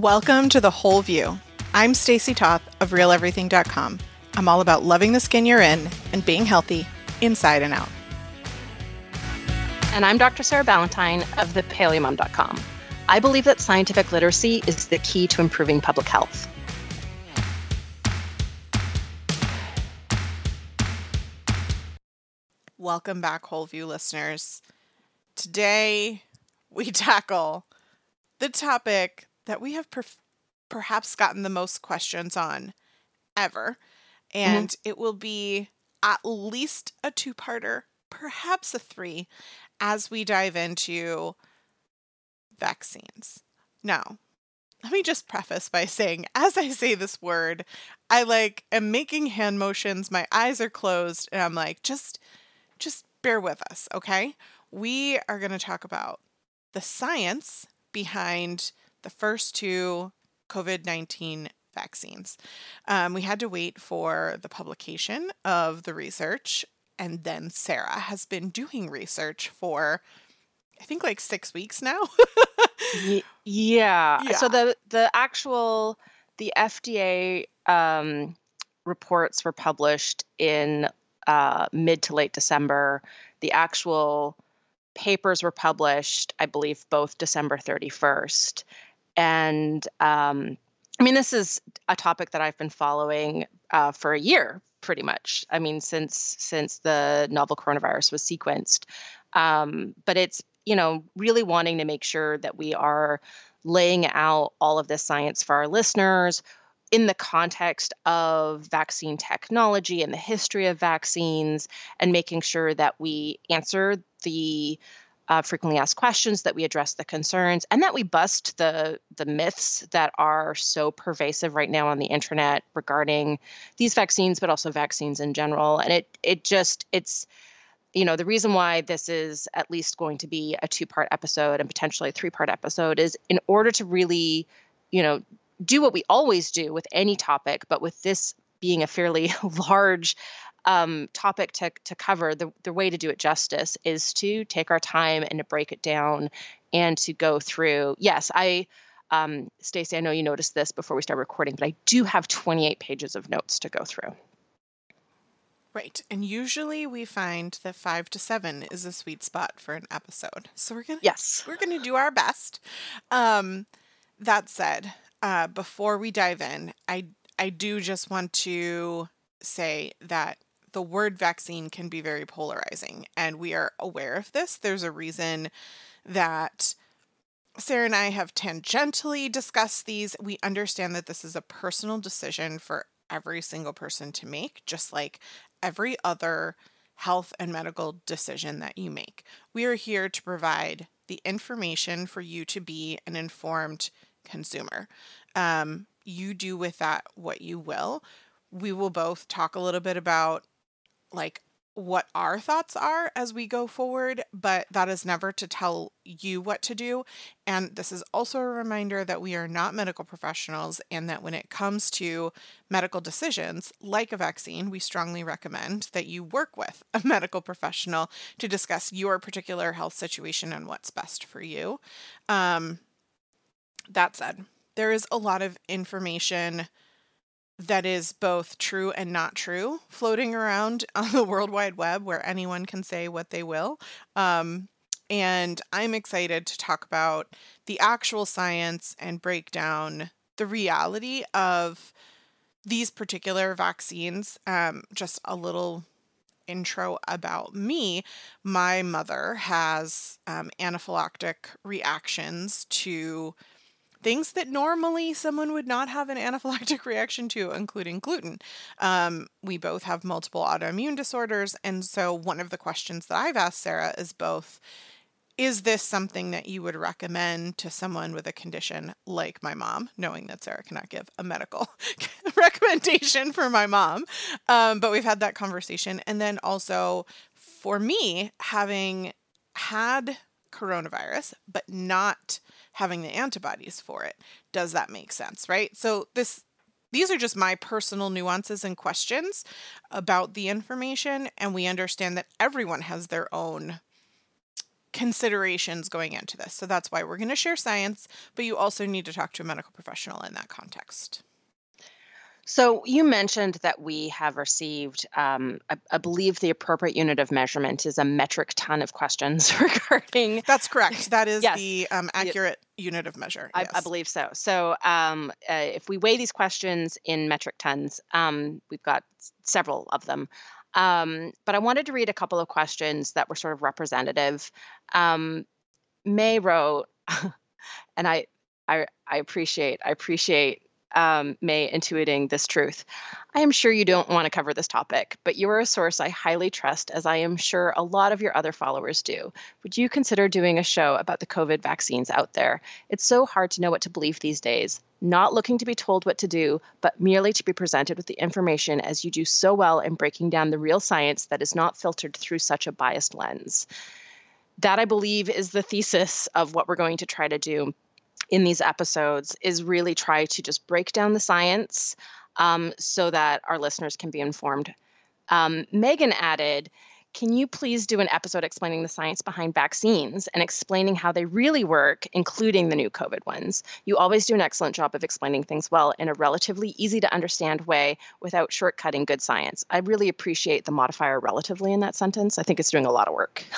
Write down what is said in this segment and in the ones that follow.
Welcome to The Whole View. I'm Stacy Toth of RealEverything.com. I'm all about loving the skin you're in and being healthy inside and out. And I'm Dr. Sarah Ballantyne of thepaleomom.com. I believe that scientific literacy is the key to improving public health. Welcome back, Whole View listeners. Today, we tackle the topic that we have perf- perhaps gotten the most questions on ever. And mm-hmm. it will be at least a two parter, perhaps a three, as we dive into vaccines. Now, let me just preface by saying, as I say this word, I like am making hand motions, my eyes are closed, and I'm like, just just bear with us, okay? We are going to talk about the science behind the first two COVID 19 vaccines. Um, we had to wait for the publication of the research, and then Sarah has been doing research for, I think, like six weeks now. yeah. yeah. So the the actual the FDA um, reports were published in uh, mid to late December. The actual papers were published, I believe, both December 31st. And um, I mean, this is a topic that I've been following uh, for a year, pretty much. I mean, since since the novel coronavirus was sequenced. Um, but it's you know really wanting to make sure that we are laying out all of this science for our listeners in the context of vaccine technology and the history of vaccines, and making sure that we answer the uh, frequently asked questions, that we address the concerns, and that we bust the the myths that are so pervasive right now on the internet regarding these vaccines, but also vaccines in general. And it it just it's you know the reason why this is at least going to be a two part episode and potentially a three part episode is in order to really you know do what we always do with any topic, but with this being a fairly large um, topic to, to cover, the, the way to do it justice is to take our time and to break it down and to go through. Yes, I, um, Stacy, I know you noticed this before we start recording, but I do have 28 pages of notes to go through. Right. And usually we find that five to seven is a sweet spot for an episode. So we're gonna yes we're gonna do our best. Um, that said, uh, before we dive in, I I do just want to say that the word vaccine can be very polarizing, and we are aware of this. There's a reason that Sarah and I have tangentially discussed these. We understand that this is a personal decision for every single person to make, just like every other health and medical decision that you make. We are here to provide the information for you to be an informed consumer. Um, you do with that what you will. We will both talk a little bit about like what our thoughts are as we go forward, but that is never to tell you what to do. And this is also a reminder that we are not medical professionals and that when it comes to medical decisions like a vaccine, we strongly recommend that you work with a medical professional to discuss your particular health situation and what's best for you. Um, that said, there is a lot of information that is both true and not true floating around on the World Wide Web where anyone can say what they will. Um, and I'm excited to talk about the actual science and break down the reality of these particular vaccines. Um, just a little intro about me. My mother has um, anaphylactic reactions to things that normally someone would not have an anaphylactic reaction to, including gluten. Um, we both have multiple autoimmune disorders. And so, one of the questions that I've asked Sarah is both is this something that you would recommend to someone with a condition like my mom, knowing that Sarah cannot give a medical recommendation for my mom? Um, but we've had that conversation. And then also for me, having had coronavirus, but not having the antibodies for it. Does that make sense, right? So this these are just my personal nuances and questions about the information and we understand that everyone has their own considerations going into this. So that's why we're going to share science, but you also need to talk to a medical professional in that context. So you mentioned that we have received, um, I, I, believe the appropriate unit of measurement is a metric ton of questions regarding. That's correct. That is yes. the um, accurate unit of measure. I, yes. I believe so. So um, uh, if we weigh these questions in metric tons, um, we've got several of them. Um, but I wanted to read a couple of questions that were sort of representative. Um, Mae wrote, and I, I, I appreciate, I appreciate um, Mae intuiting this truth. I am sure you don't want to cover this topic, but you are a source I highly trust, as I am sure a lot of your other followers do. Would you consider doing a show about the COVID vaccines out there? It's so hard to know what to believe these days. Not looking to be told what to do, but merely to be presented with the information as you do so well in breaking down the real science that is not filtered through such a biased lens. That, I believe, is the thesis of what we're going to try to do in these episodes is really try to just break down the science um, so that our listeners can be informed. Um, Megan added, can you please do an episode explaining the science behind vaccines and explaining how they really work, including the new COVID ones? You always do an excellent job of explaining things well in a relatively easy to understand way without shortcutting good science. I really appreciate the modifier relatively in that sentence. I think it's doing a lot of work.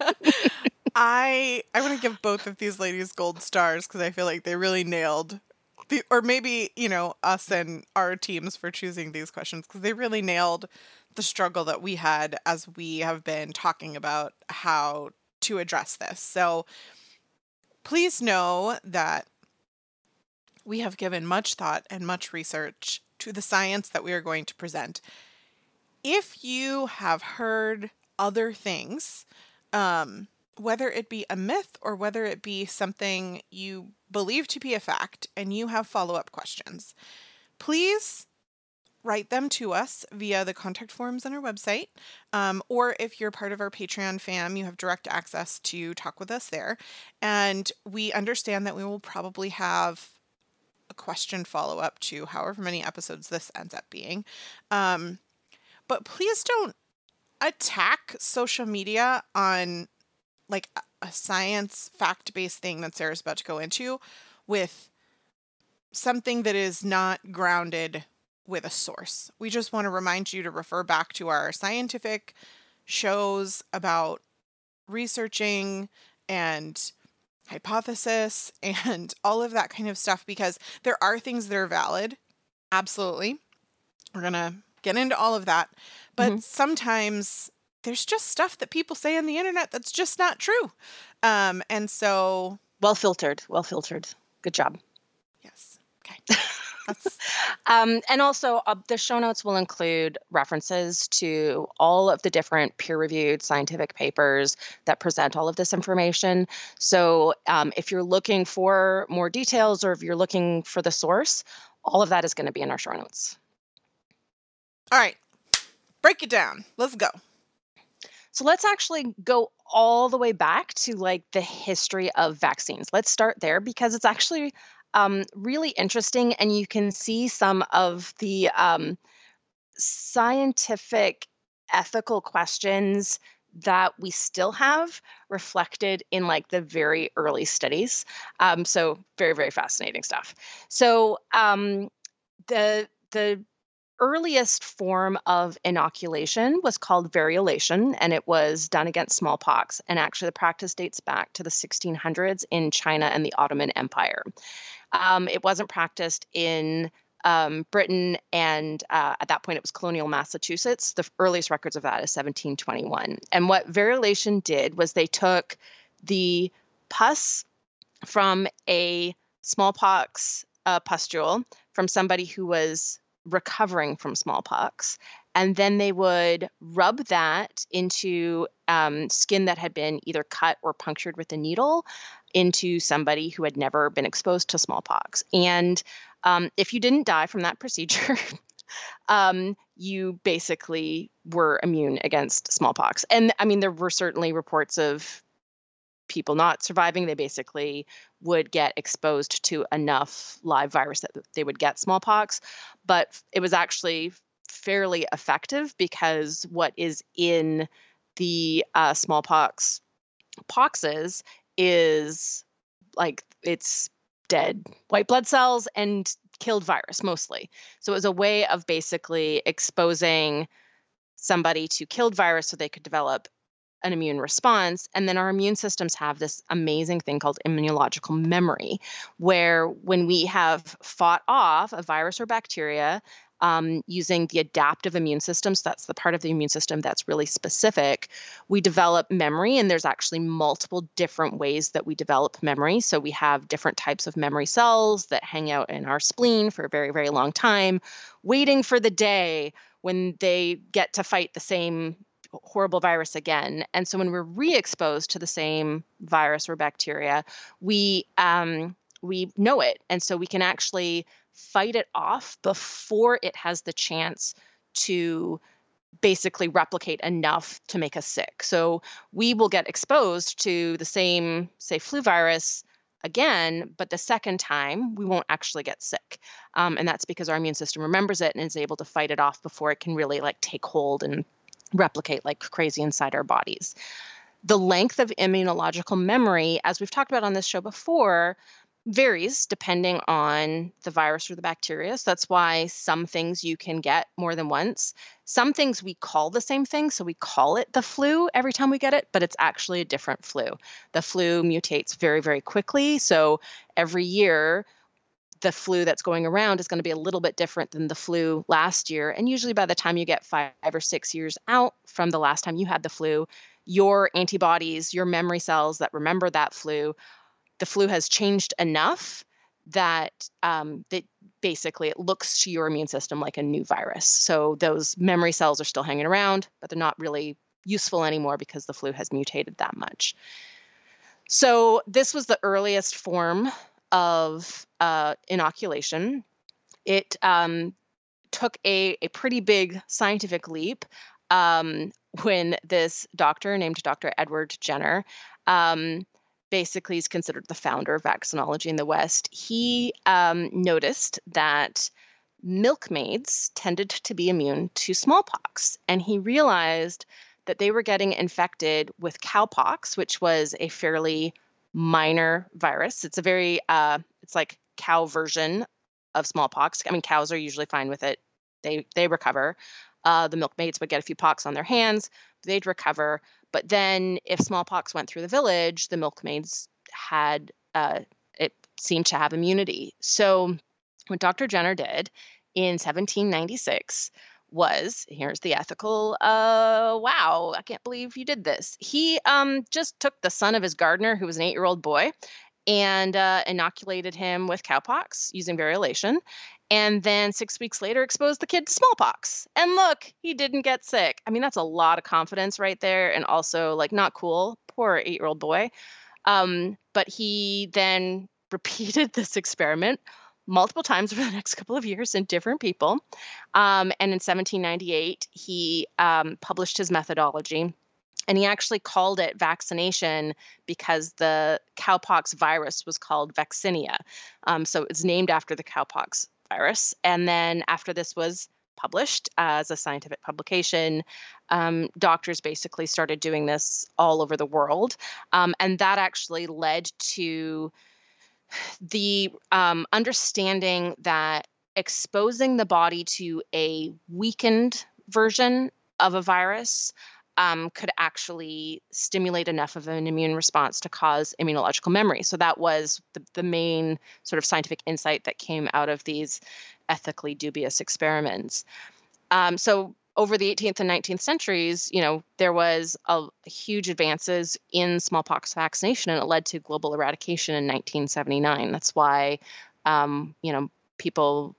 I I want to give both of these ladies gold stars because I feel like they really nailed the, or maybe you know us and our teams for choosing these questions because they really nailed the struggle that we had as we have been talking about how to address this. So please know that we have given much thought and much research to the science that we are going to present. If you have heard other things, um, whether it be a myth or whether it be something you believe to be a fact and you have follow up questions, please write them to us via the contact forms on our website. Um, or if you're part of our Patreon fam, you have direct access to talk with us there. And we understand that we will probably have a question follow up to however many episodes this ends up being. Um, but please don't attack social media on like a science fact based thing that Sarah's about to go into with something that is not grounded with a source. We just want to remind you to refer back to our scientific shows about researching and hypothesis and all of that kind of stuff because there are things that are valid. Absolutely. We're going to get into all of that. But mm-hmm. sometimes there's just stuff that people say on the internet that's just not true. Um, and so. Well filtered, well filtered. Good job. Yes. Okay. um, and also, uh, the show notes will include references to all of the different peer reviewed scientific papers that present all of this information. So, um, if you're looking for more details or if you're looking for the source, all of that is going to be in our show notes. All right, break it down. Let's go. So let's actually go all the way back to like the history of vaccines. Let's start there because it's actually um, really interesting, and you can see some of the um, scientific ethical questions that we still have reflected in like the very early studies. Um, so very very fascinating stuff. So um, the the earliest form of inoculation was called variolation, and it was done against smallpox. And actually, the practice dates back to the 1600s in China and the Ottoman Empire. Um, it wasn't practiced in um, Britain, and uh, at that point, it was colonial Massachusetts. The earliest records of that is 1721. And what variolation did was they took the pus from a smallpox uh, pustule from somebody who was recovering from smallpox. And then they would rub that into um, skin that had been either cut or punctured with a needle into somebody who had never been exposed to smallpox. And um, if you didn't die from that procedure, um, you basically were immune against smallpox. And I mean, there were certainly reports of people not surviving. They basically would get exposed to enough live virus that they would get smallpox. But it was actually fairly effective because what is in the uh, smallpox poxes is like it's dead white blood cells and killed virus mostly. So it was a way of basically exposing somebody to killed virus so they could develop an immune response. And then our immune systems have this amazing thing called immunological memory, where when we have fought off a virus or bacteria, um, using the adaptive immune system. So that's the part of the immune system that's really specific. We develop memory, and there's actually multiple different ways that we develop memory. So we have different types of memory cells that hang out in our spleen for a very, very long time, waiting for the day when they get to fight the same horrible virus again. And so when we're re-exposed to the same virus or bacteria, we um, we know it, and so we can actually fight it off before it has the chance to basically replicate enough to make us sick. So we will get exposed to the same, say, flu virus again, but the second time we won't actually get sick. Um, and that's because our immune system remembers it and is able to fight it off before it can really like take hold and replicate like crazy inside our bodies. The length of immunological memory, as we've talked about on this show before, varies depending on the virus or the bacteria. So that's why some things you can get more than once. Some things we call the same thing. So we call it the flu every time we get it, but it's actually a different flu. The flu mutates very, very quickly. So every year, the flu that's going around is going to be a little bit different than the flu last year. And usually by the time you get five or six years out from the last time you had the flu, your antibodies, your memory cells that remember that flu the flu has changed enough that um, that basically it looks to your immune system like a new virus. So those memory cells are still hanging around, but they're not really useful anymore because the flu has mutated that much. So this was the earliest form of uh, inoculation. It um, took a, a pretty big scientific leap um, when this doctor named Dr. Edward Jenner um, basically is considered the founder of vaccinology in the West, he um, noticed that milkmaids tended to be immune to smallpox. And he realized that they were getting infected with cowpox, which was a fairly minor virus. It's a very, uh, it's like cow version of smallpox. I mean, cows are usually fine with it. They they recover. Uh, the milkmaids would get a few pox on their hands, they'd recover. But then, if smallpox went through the village, the milkmaids had uh, it seemed to have immunity. So, what Dr. Jenner did in 1796 was here's the ethical uh wow i can't believe you did this. He um just took the son of his gardener who was an eight year old boy and uh, inoculated him with cowpox using variolation and then six weeks later exposed the kid to smallpox. And look he didn't get sick. I mean that's a lot of confidence right there and also like not cool poor eight year old boy. Um, but he then repeated this experiment multiple times over the next couple of years in different people um, and in 1798 he um, published his methodology and he actually called it vaccination because the cowpox virus was called vaccinia. Um, so it's named after the cowpox virus. And then after this was published as a scientific publication, um, doctors basically started doing this all over the world. Um, and that actually led to the um, understanding that exposing the body to a weakened version of a virus um, could actually stimulate enough of an immune response to cause immunological memory. So that was the, the main sort of scientific insight that came out of these ethically dubious experiments. Um, so over the 18th and 19th centuries, you know, there was a, a, huge advances in smallpox vaccination, and it led to global eradication in 1979. That's why, um, you know, people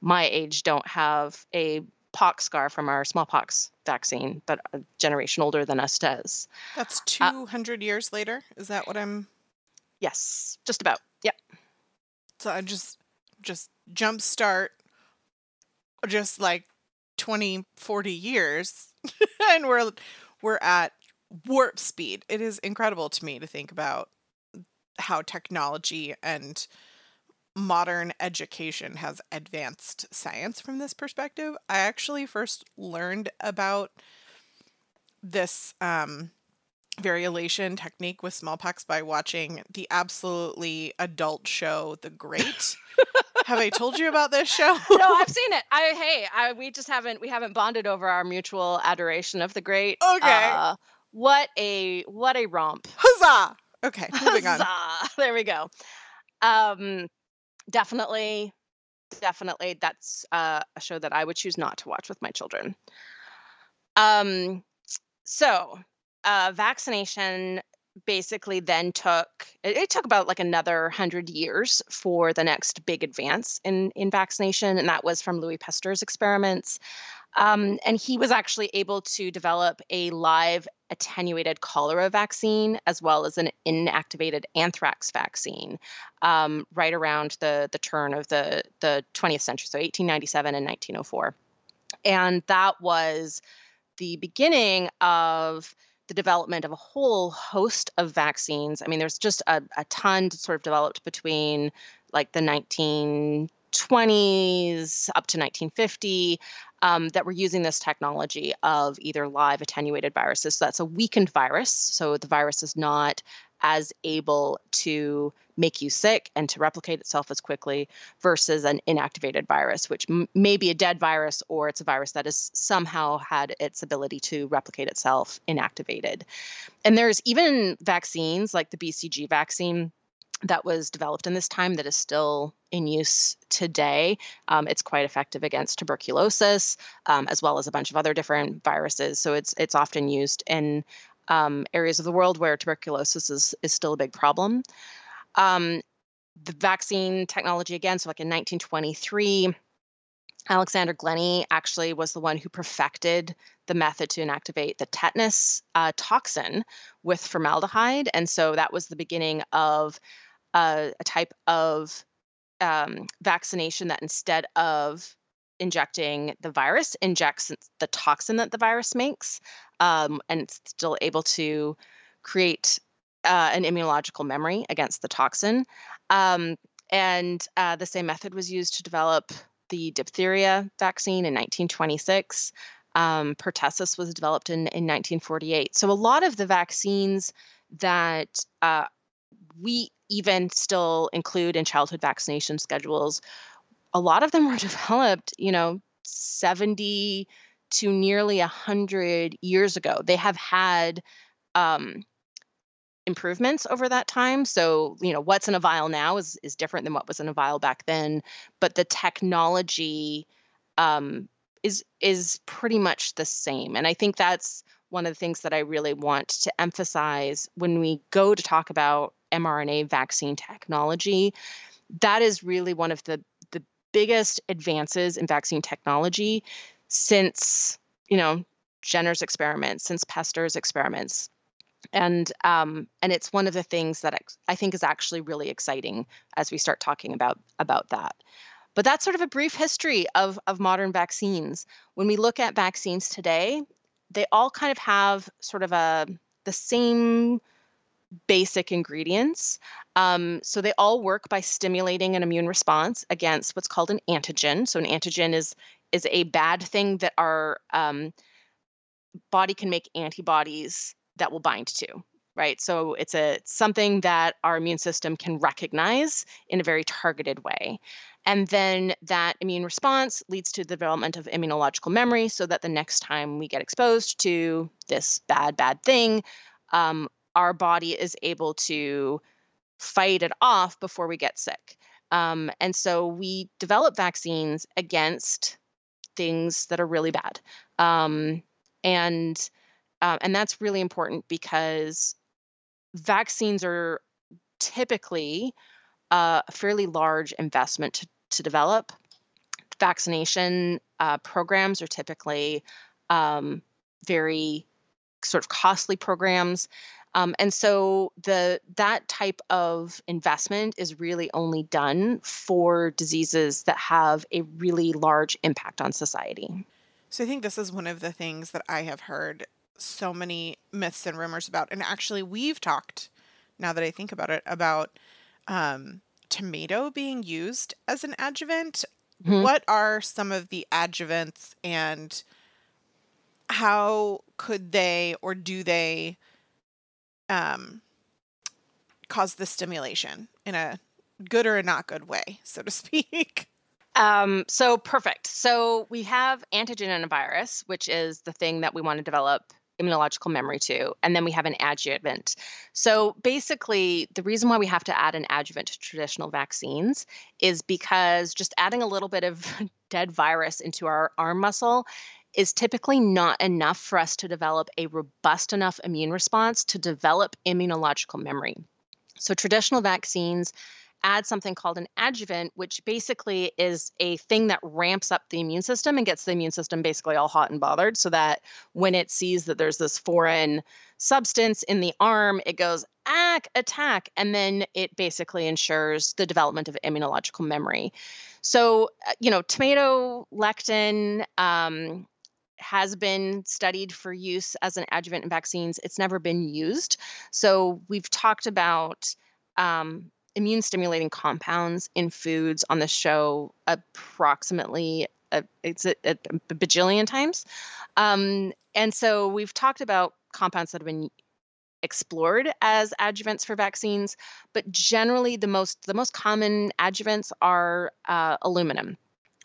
my age don't have a pox scar from our smallpox vaccine, but a generation older than us does. That's 200 uh, years later. Is that what I'm? Yes, just about. Yep. So I just just jump start just like 20 40 years and we're we're at warp speed. It is incredible to me to think about how technology and modern education has advanced science from this perspective. I actually first learned about this um, variolation technique with smallpox by watching the absolutely adult show The Great. Have I told you about this show? no, I've seen it. I hey, I, we just haven't we haven't bonded over our mutual adoration of The Great. Okay. Uh, what a what a romp. Huzzah! Okay, moving Huzzah! on. There we go. Um definitely definitely that's uh, a show that I would choose not to watch with my children. Um so uh, vaccination basically then took it, it, took about like another 100 years for the next big advance in in vaccination and that was from louis pasteur's experiments. Um, and he was actually able to develop a live attenuated cholera vaccine as well as an inactivated anthrax vaccine um, right around the the turn of the the 20th century so 1897 and 1904 and that was the beginning of the development of a whole host of vaccines. I mean, there's just a, a ton sort of developed between like the 1920s up to 1950 um, that were using this technology of either live attenuated viruses. So that's a weakened virus. So the virus is not as able to make you sick and to replicate itself as quickly versus an inactivated virus, which m- may be a dead virus or it's a virus that has somehow had its ability to replicate itself inactivated. And there's even vaccines like the BCG vaccine that was developed in this time that is still in use today. Um, it's quite effective against tuberculosis, um, as well as a bunch of other different viruses. So it's it's often used in um, areas of the world where tuberculosis is, is still a big problem. Um, the vaccine technology, again, so like in 1923, Alexander Glenny actually was the one who perfected the method to inactivate the tetanus uh, toxin with formaldehyde. And so that was the beginning of uh, a type of um, vaccination that instead of injecting the virus injects the toxin that the virus makes um, and still able to create uh, an immunological memory against the toxin. Um, and uh, the same method was used to develop the diphtheria vaccine in 1926. Um, pertussis was developed in, in 1948. So a lot of the vaccines that uh, we even still include in childhood vaccination schedules, a lot of them were developed, you know, 70 to nearly 100 years ago. They have had um, improvements over that time. So, you know, what's in a vial now is, is different than what was in a vial back then, but the technology um, is is pretty much the same. And I think that's one of the things that I really want to emphasize when we go to talk about mRNA vaccine technology. That is really one of the the biggest advances in vaccine technology since you know Jenner's experiments, since Pasteur's experiments, and um, and it's one of the things that I think is actually really exciting as we start talking about about that. But that's sort of a brief history of of modern vaccines. When we look at vaccines today, they all kind of have sort of a the same basic ingredients. Um, so they all work by stimulating an immune response against what's called an antigen. So an antigen is is a bad thing that our um, body can make antibodies that will bind to right so it's a something that our immune system can recognize in a very targeted way and then that immune response leads to the development of immunological memory so that the next time we get exposed to this bad bad thing um, our body is able to fight it off before we get sick um, and so we develop vaccines against things that are really bad. Um, and uh, and that's really important because vaccines are typically uh, a fairly large investment to, to develop. Vaccination uh, programs are typically um, very sort of costly programs. Um, and so the that type of investment is really only done for diseases that have a really large impact on society. So I think this is one of the things that I have heard so many myths and rumors about. And actually, we've talked, now that I think about it, about um, tomato being used as an adjuvant. Mm-hmm. What are some of the adjuvants and how could they or do they um, cause the stimulation in a good or a not good way, so to speak. Um, so perfect. So we have antigen in a virus, which is the thing that we want to develop immunological memory to, and then we have an adjuvant. So basically, the reason why we have to add an adjuvant to traditional vaccines is because just adding a little bit of dead virus into our arm muscle is typically not enough for us to develop a robust enough immune response to develop immunological memory. So traditional vaccines add something called an adjuvant, which basically is a thing that ramps up the immune system and gets the immune system basically all hot and bothered so that when it sees that there's this foreign substance in the arm, it goes, ack, attack. And then it basically ensures the development of immunological memory. So, uh, you know, tomato lectin, um, has been studied for use as an adjuvant in vaccines. It's never been used. So we've talked about um, immune stimulating compounds in foods on the show approximately a, it's a, a, bajillion times. Um, and so we've talked about compounds that have been explored as adjuvants for vaccines, but generally the most the most common adjuvants are uh, aluminum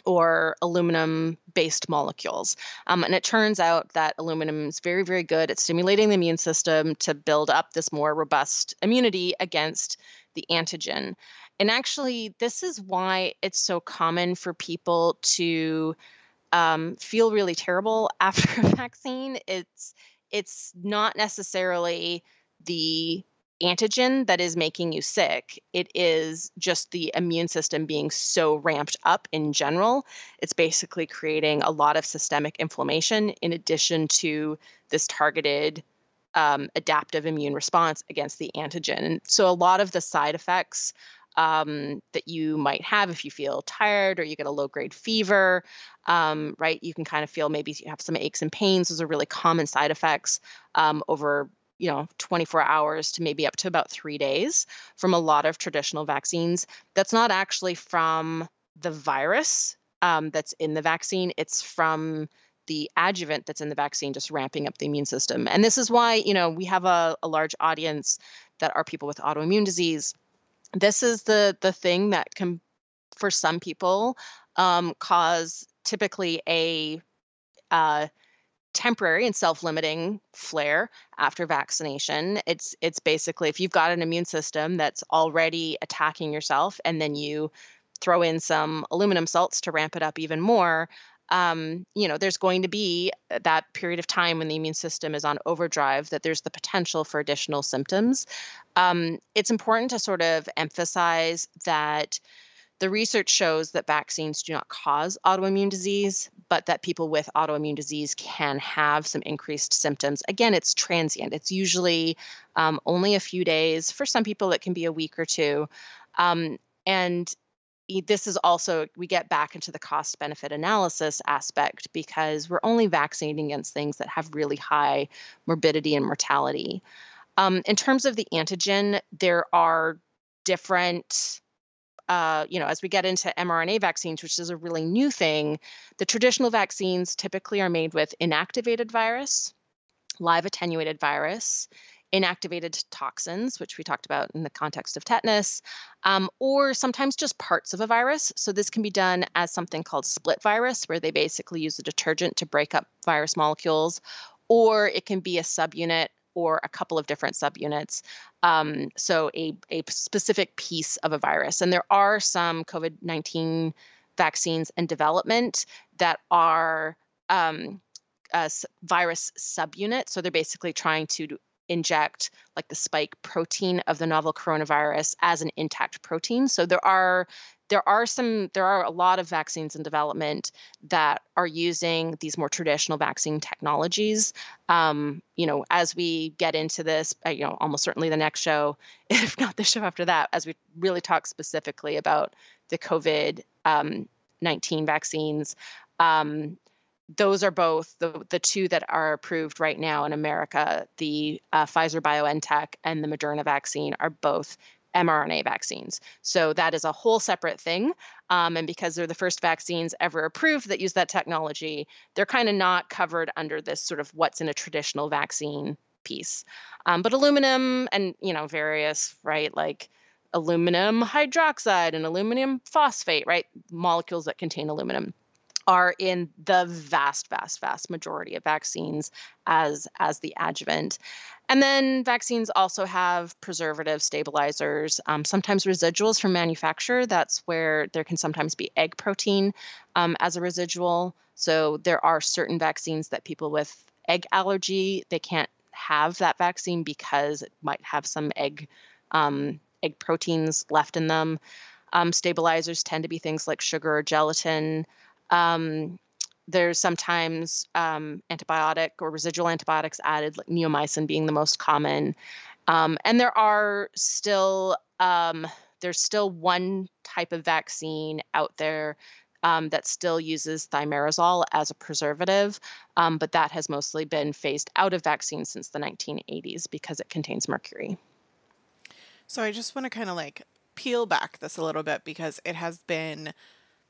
or aluminum based molecules. Um, and it turns out that aluminum is very, very good at stimulating the immune system to build up this more robust immunity against the antigen. And actually, this is why it's so common for people to um, feel really terrible after a vaccine. It's it's not necessarily the antigen that is making you sick. It is just the immune system being so ramped up in general. It's basically creating a lot of systemic inflammation in addition to this targeted um, adaptive immune response against the antigen. And so a lot of the side effects um, that you might have if you feel tired or you get a low grade fever, um, right? You can kind of feel maybe you have some aches and pains. Those are really common side effects um, over you know 24 hours to maybe up to about three days from a lot of traditional vaccines. That's not actually from the virus um, that's in the vaccine. It's from the adjuvant that's in the vaccine just ramping up the immune system. And this is why you know we have a, a large audience that are people with autoimmune disease. This is the the thing that can for some people um, cause typically a uh, temporary and self-limiting flare after vaccination. It's it's basically if you've got an immune system that's already attacking yourself and then you throw in some aluminum salts to ramp it up even more, um, you know, there's going to be that period of time when the immune system is on overdrive that there's the potential for additional symptoms. Um, it's important to sort of emphasize that the research shows that vaccines do not cause autoimmune disease, but that people with autoimmune disease can have some increased symptoms. Again, it's transient. It's usually um, only a few days. For some people, it can be a week or two. Um, and this is also, we get back into the cost benefit analysis aspect because we're only vaccinating against things that have really high morbidity and mortality. Um, in terms of the antigen, there are different uh, you know, as we get into mRNA vaccines, which is a really new thing, the traditional vaccines typically are made with inactivated virus, live attenuated virus, inactivated toxins, which we talked about in the context of tetanus, um, or sometimes just parts of a virus. So this can be done as something called split virus, where they basically use a detergent to break up virus molecules, or it can be a subunit or a couple of different subunits. Um, so a, a specific piece of a virus. And there are some COVID 19 vaccines in development that are um, virus subunit. So they're basically trying to inject like the spike protein of the novel coronavirus as an intact protein. So there are there are some there are a lot of vaccines in development that are using these more traditional vaccine technologies um, you know as we get into this uh, you know almost certainly the next show if not the show after that as we really talk specifically about the covid um, 19 vaccines um, those are both the, the two that are approved right now in America. The uh, Pfizer BioNTech and the Moderna vaccine are both mRNA vaccines. So that is a whole separate thing. Um, and because they're the first vaccines ever approved that use that technology, they're kind of not covered under this sort of what's in a traditional vaccine piece. Um, but aluminum and you know various right like aluminum hydroxide and aluminum phosphate, right? Molecules that contain aluminum are in the vast vast vast majority of vaccines as as the adjuvant and then vaccines also have preservative stabilizers um, sometimes residuals from manufacture that's where there can sometimes be egg protein um, as a residual so there are certain vaccines that people with egg allergy they can't have that vaccine because it might have some egg um, egg proteins left in them. Um, stabilizers tend to be things like sugar or gelatin. Um, there's sometimes um, antibiotic or residual antibiotics added, like neomycin being the most common. Um, and there are still um, there's still one type of vaccine out there um, that still uses thimerosal as a preservative, um, but that has mostly been phased out of vaccines since the 1980s because it contains mercury. So I just want to kind of like peel back this a little bit because it has been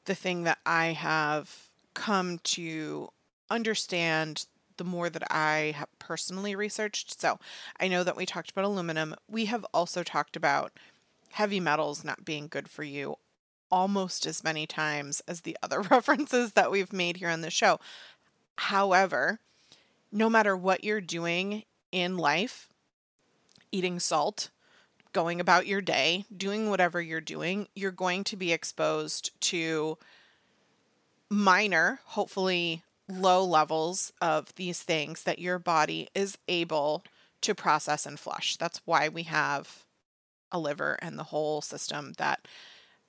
the thing that I have come to understand the more that I have personally researched. So I know that we talked about aluminum. We have also talked about heavy metals not being good for you almost as many times as the other references that we've made here on the show. However, no matter what you're doing in life, eating salt, going about your day, doing whatever you're doing, you're going to be exposed to minor, hopefully low levels of these things that your body is able to process and flush. That's why we have a liver and the whole system that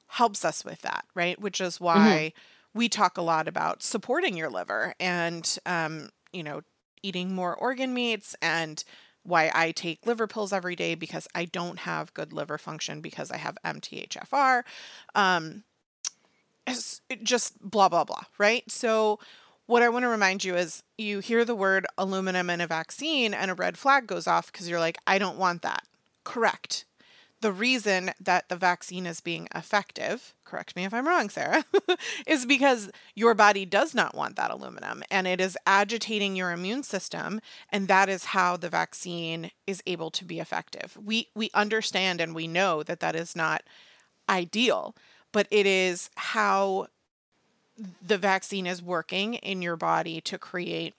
helps us with that, right? Which is why mm-hmm. we talk a lot about supporting your liver and, um, you know, eating more organ meats and why I take liver pills every day because I don't have good liver function because I have MTHFR. Um, just blah, blah, blah, right? So, what I want to remind you is you hear the word aluminum in a vaccine and a red flag goes off because you're like, I don't want that. Correct the reason that the vaccine is being effective, correct me if I'm wrong, Sarah, is because your body does not want that aluminum and it is agitating your immune system and that is how the vaccine is able to be effective. We we understand and we know that that is not ideal, but it is how the vaccine is working in your body to create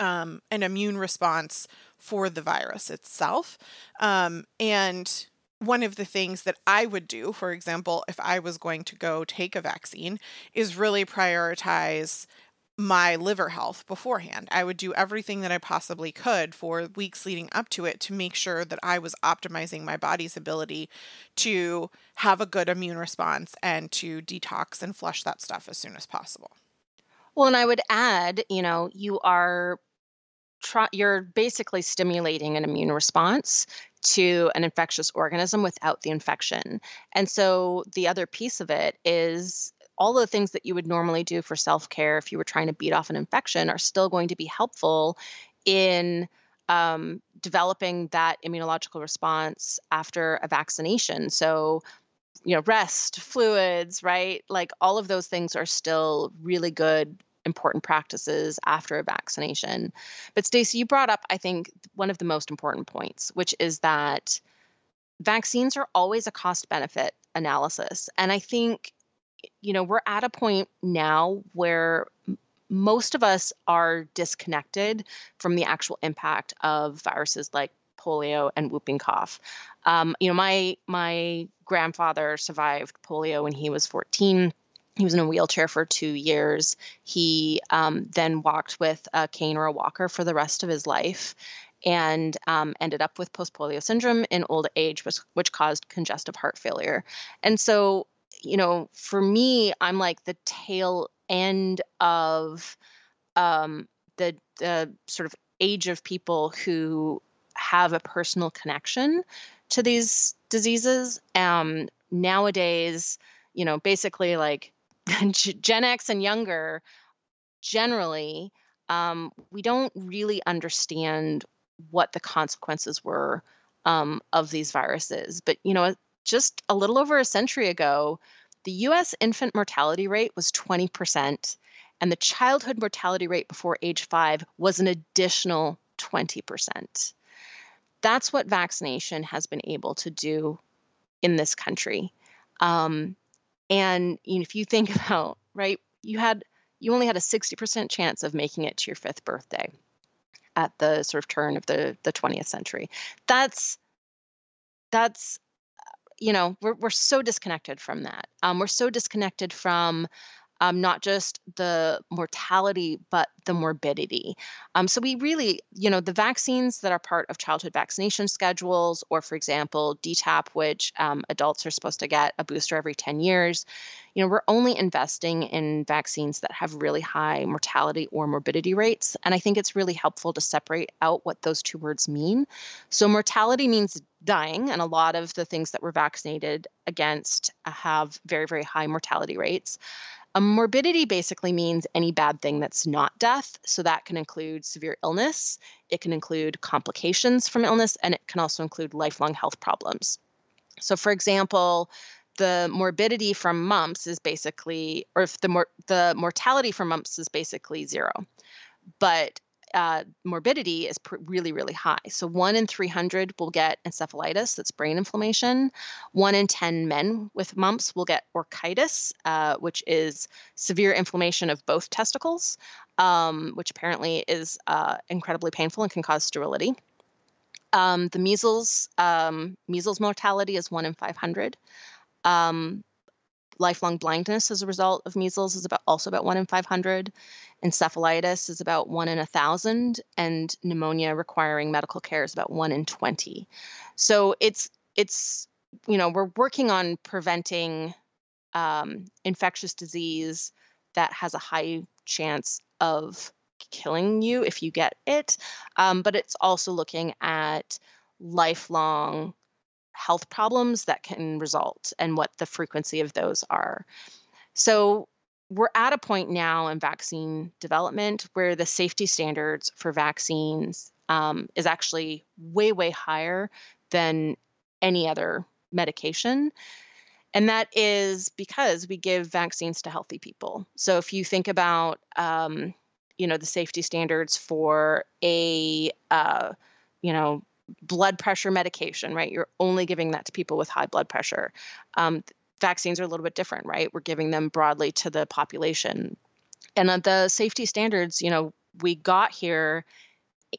um, an immune response for the virus itself. Um, and one of the things that I would do, for example, if I was going to go take a vaccine, is really prioritize my liver health beforehand. I would do everything that I possibly could for weeks leading up to it to make sure that I was optimizing my body's ability to have a good immune response and to detox and flush that stuff as soon as possible. Well, and I would add, you know, you are you're basically stimulating an immune response to an infectious organism without the infection. And so the other piece of it is all the things that you would normally do for self care if you were trying to beat off an infection are still going to be helpful in um, developing that immunological response after a vaccination. So, you know, rest, fluids, right? Like all of those things are still really good important practices after a vaccination. But Stacy, you brought up, I think, one of the most important points, which is that vaccines are always a cost benefit analysis. And I think, you know, we're at a point now where most of us are disconnected from the actual impact of viruses like polio and whooping cough. Um, you know, my my grandfather survived polio when he was 14 he was in a wheelchair for two years. He um, then walked with a cane or a walker for the rest of his life and um, ended up with post polio syndrome in old age, which, which caused congestive heart failure. And so, you know, for me, I'm like the tail end of um, the, the sort of age of people who have a personal connection to these diseases. Um, nowadays, you know, basically like Gen X and younger, generally, um, we don't really understand what the consequences were um, of these viruses. But, you know, just a little over a century ago, the US infant mortality rate was 20%, and the childhood mortality rate before age five was an additional 20%. That's what vaccination has been able to do in this country. Um, and you know, if you think about, right, you had you only had a 60% chance of making it to your fifth birthday at the sort of turn of the the 20th century. That's that's you know we're we're so disconnected from that. Um, we're so disconnected from um, not just the mortality, but the morbidity. Um, so we really, you know, the vaccines that are part of childhood vaccination schedules, or for example, DTaP, which um, adults are supposed to get a booster every 10 years, you know, we're only investing in vaccines that have really high mortality or morbidity rates. And I think it's really helpful to separate out what those two words mean. So mortality means dying, and a lot of the things that we're vaccinated against have very, very high mortality rates. A morbidity basically means any bad thing that's not death. So that can include severe illness, it can include complications from illness, and it can also include lifelong health problems. So, for example, the morbidity from mumps is basically, or if the mor- the mortality from mumps is basically zero, but uh, morbidity is pr- really, really high. So, one in 300 will get encephalitis, that's brain inflammation. One in 10 men with mumps will get orchitis, uh, which is severe inflammation of both testicles, um, which apparently is uh, incredibly painful and can cause sterility. Um, the measles, um, measles mortality is one in 500. Um, lifelong blindness as a result of measles is about also about one in 500 encephalitis is about one in a thousand and pneumonia requiring medical care is about one in 20 so it's it's you know we're working on preventing um, infectious disease that has a high chance of killing you if you get it um, but it's also looking at lifelong health problems that can result and what the frequency of those are. So, we're at a point now in vaccine development where the safety standards for vaccines um, is actually way, way higher than any other medication. And that is because we give vaccines to healthy people. So if you think about, um, you know, the safety standards for a, uh, you know, blood pressure medication, right? You're only giving that to people with high blood pressure. Um, vaccines are a little bit different, right? We're giving them broadly to the population. And the safety standards, you know, we got here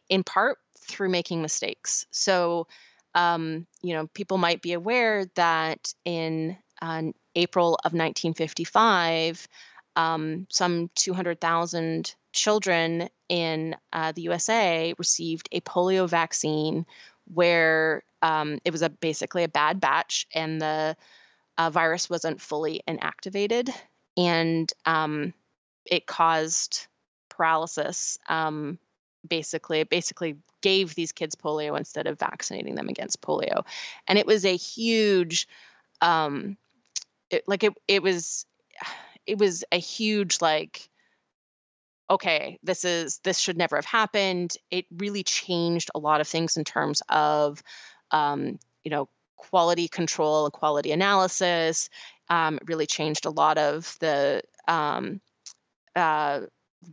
in part through making mistakes. So, um, you know, people might be aware that in uh, April of 1955, um, some 200,000 children in uh, the USA received a polio vaccine where um, it was a basically a bad batch and the uh, virus wasn't fully inactivated and um, it caused paralysis. Um, basically, it basically gave these kids polio instead of vaccinating them against polio, and it was a huge, um, it, like it it was, it was a huge like okay, this is this should never have happened. It really changed a lot of things in terms of, um, you know, quality control quality analysis. Um, really changed a lot of the um, uh,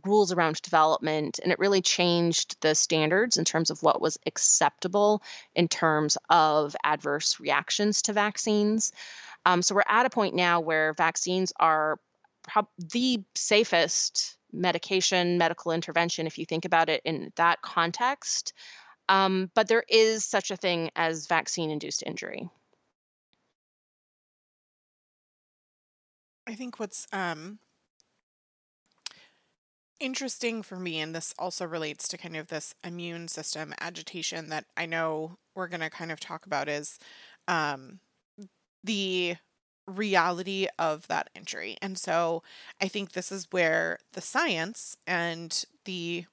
rules around development, and it really changed the standards in terms of what was acceptable in terms of adverse reactions to vaccines. Um, so we're at a point now where vaccines are prob- the safest medication, medical intervention, if you think about it in that context. Um, but there is such a thing as vaccine induced injury. I think what's um, interesting for me, and this also relates to kind of this immune system agitation that I know we're going to kind of talk about, is um, the reality of that injury. And so I think this is where the science and the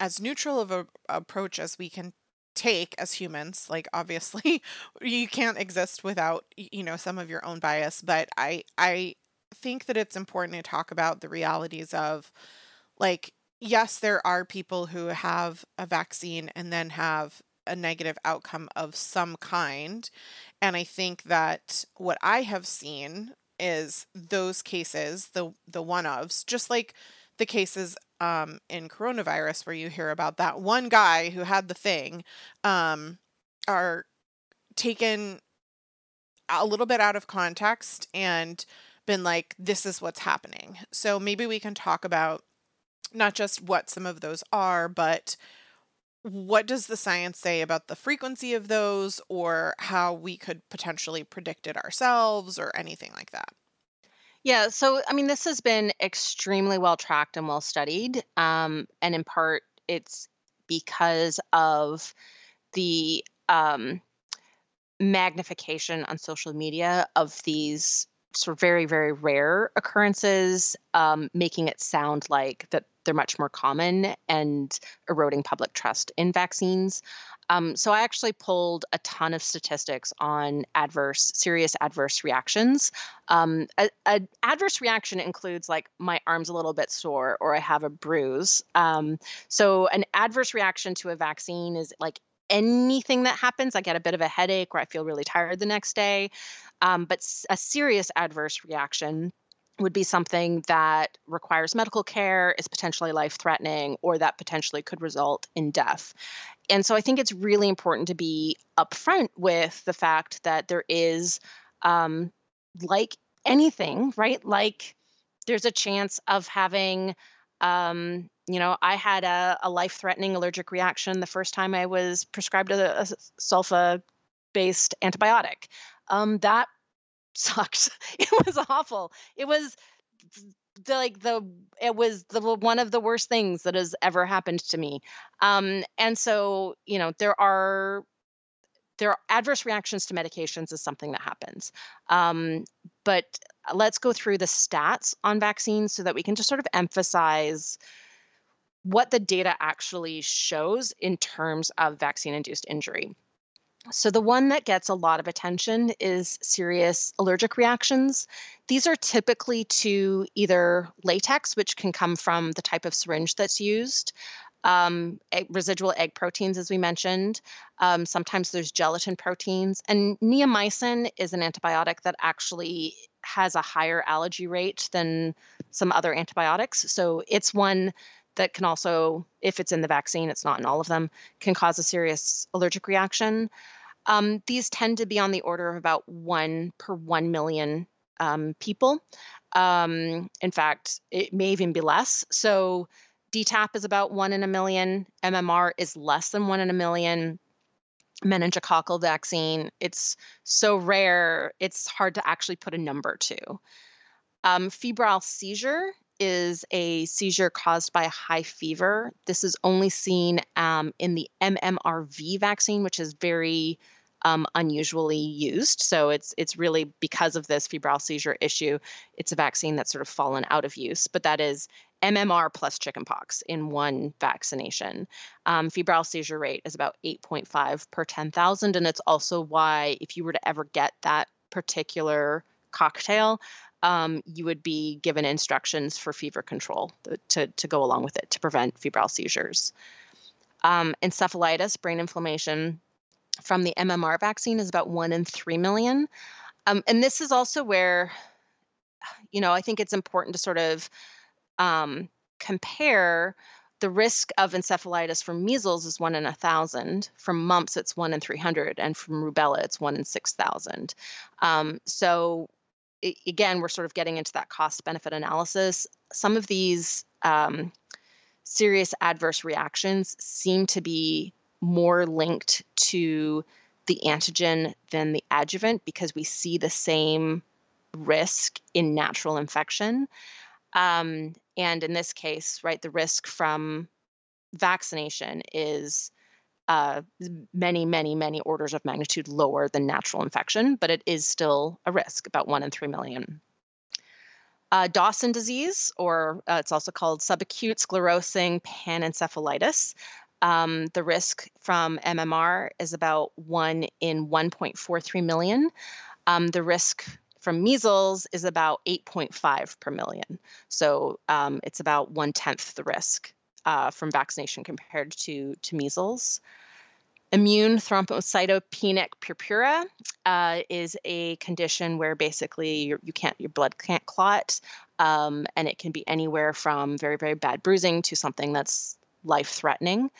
as neutral of a approach as we can take as humans like obviously you can't exist without you know some of your own bias but i i think that it's important to talk about the realities of like yes there are people who have a vaccine and then have a negative outcome of some kind. And I think that what I have seen is those cases, the the one ofs, just like the cases um, in coronavirus where you hear about that one guy who had the thing um, are taken a little bit out of context and been like, this is what's happening. So maybe we can talk about not just what some of those are, but what does the science say about the frequency of those or how we could potentially predict it ourselves or anything like that? Yeah, so I mean, this has been extremely well tracked and well studied. Um, and in part, it's because of the um, magnification on social media of these sort of very, very rare occurrences, um, making it sound like that they're much more common and eroding public trust in vaccines. Um, so I actually pulled a ton of statistics on adverse, serious adverse reactions. Um, a, a, adverse reaction includes like my arm's a little bit sore or I have a bruise. Um, so an adverse reaction to a vaccine is like anything that happens. I get a bit of a headache or I feel really tired the next day. Um, but a serious adverse reaction would be something that requires medical care, is potentially life threatening, or that potentially could result in death. And so I think it's really important to be upfront with the fact that there is, um, like anything, right? Like there's a chance of having, um, you know, I had a, a life threatening allergic reaction the first time I was prescribed a, a sulfa based antibiotic. Um, that sucked. It was awful. It was the, like the it was the one of the worst things that has ever happened to me. Um, and so you know there are there are adverse reactions to medications is something that happens. Um, but let's go through the stats on vaccines so that we can just sort of emphasize what the data actually shows in terms of vaccine induced injury. So, the one that gets a lot of attention is serious allergic reactions. These are typically to either latex, which can come from the type of syringe that's used, um, egg, residual egg proteins, as we mentioned. Um, sometimes there's gelatin proteins. And neomycin is an antibiotic that actually has a higher allergy rate than some other antibiotics. So, it's one that can also, if it's in the vaccine, it's not in all of them, can cause a serious allergic reaction. Um, these tend to be on the order of about one per 1 million um, people. Um, in fact, it may even be less. So DTaP is about one in a million, MMR is less than one in a million. Meningococcal vaccine, it's so rare, it's hard to actually put a number to. Um, febrile seizure is a seizure caused by a high fever. This is only seen um, in the MMRV vaccine, which is very um, unusually used. So it's it's really because of this febrile seizure issue. It's a vaccine that's sort of fallen out of use, but that is MMR plus chickenpox in one vaccination. Um, febrile seizure rate is about 8.5 per 10,000, and it's also why if you were to ever get that particular cocktail, um, you would be given instructions for fever control to, to go along with it to prevent febrile seizures. Um, encephalitis, brain inflammation from the MMR vaccine is about one in three million. Um, and this is also where, you know, I think it's important to sort of um, compare the risk of encephalitis from measles is one in a thousand. From mumps, it's one in 300. And from rubella, it's one in 6,000. Um, again, we're sort of getting into that cost benefit analysis. Some of these um, serious adverse reactions seem to be more linked to the antigen than the adjuvant because we see the same risk in natural infection. Um, and in this case, right, the risk from vaccination is uh, many, many, many orders of magnitude lower than natural infection, but it is still a risk, about one in three million. Uh, Dawson disease, or uh, it's also called subacute sclerosing panencephalitis. Um, the risk from MMR is about one in 1.43 million. Um, the risk from measles is about 8.5 per million. So um, it's about one tenth the risk uh, from vaccination compared to, to measles. Immune thrombocytopenic purpura uh, is a condition where basically you can't your blood can't clot. Um, and it can be anywhere from very, very bad bruising to something that's life threatening.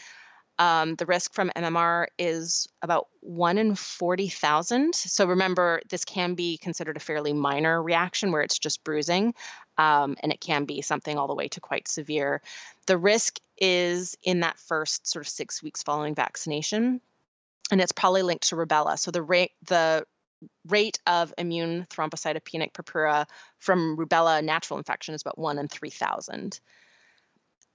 Um, the risk from MMR is about 1 in 40,000. So remember, this can be considered a fairly minor reaction where it's just bruising, um, and it can be something all the way to quite severe. The risk is in that first sort of six weeks following vaccination, and it's probably linked to rubella. So the rate, the rate of immune thrombocytopenic purpura from rubella natural infection is about 1 in 3,000.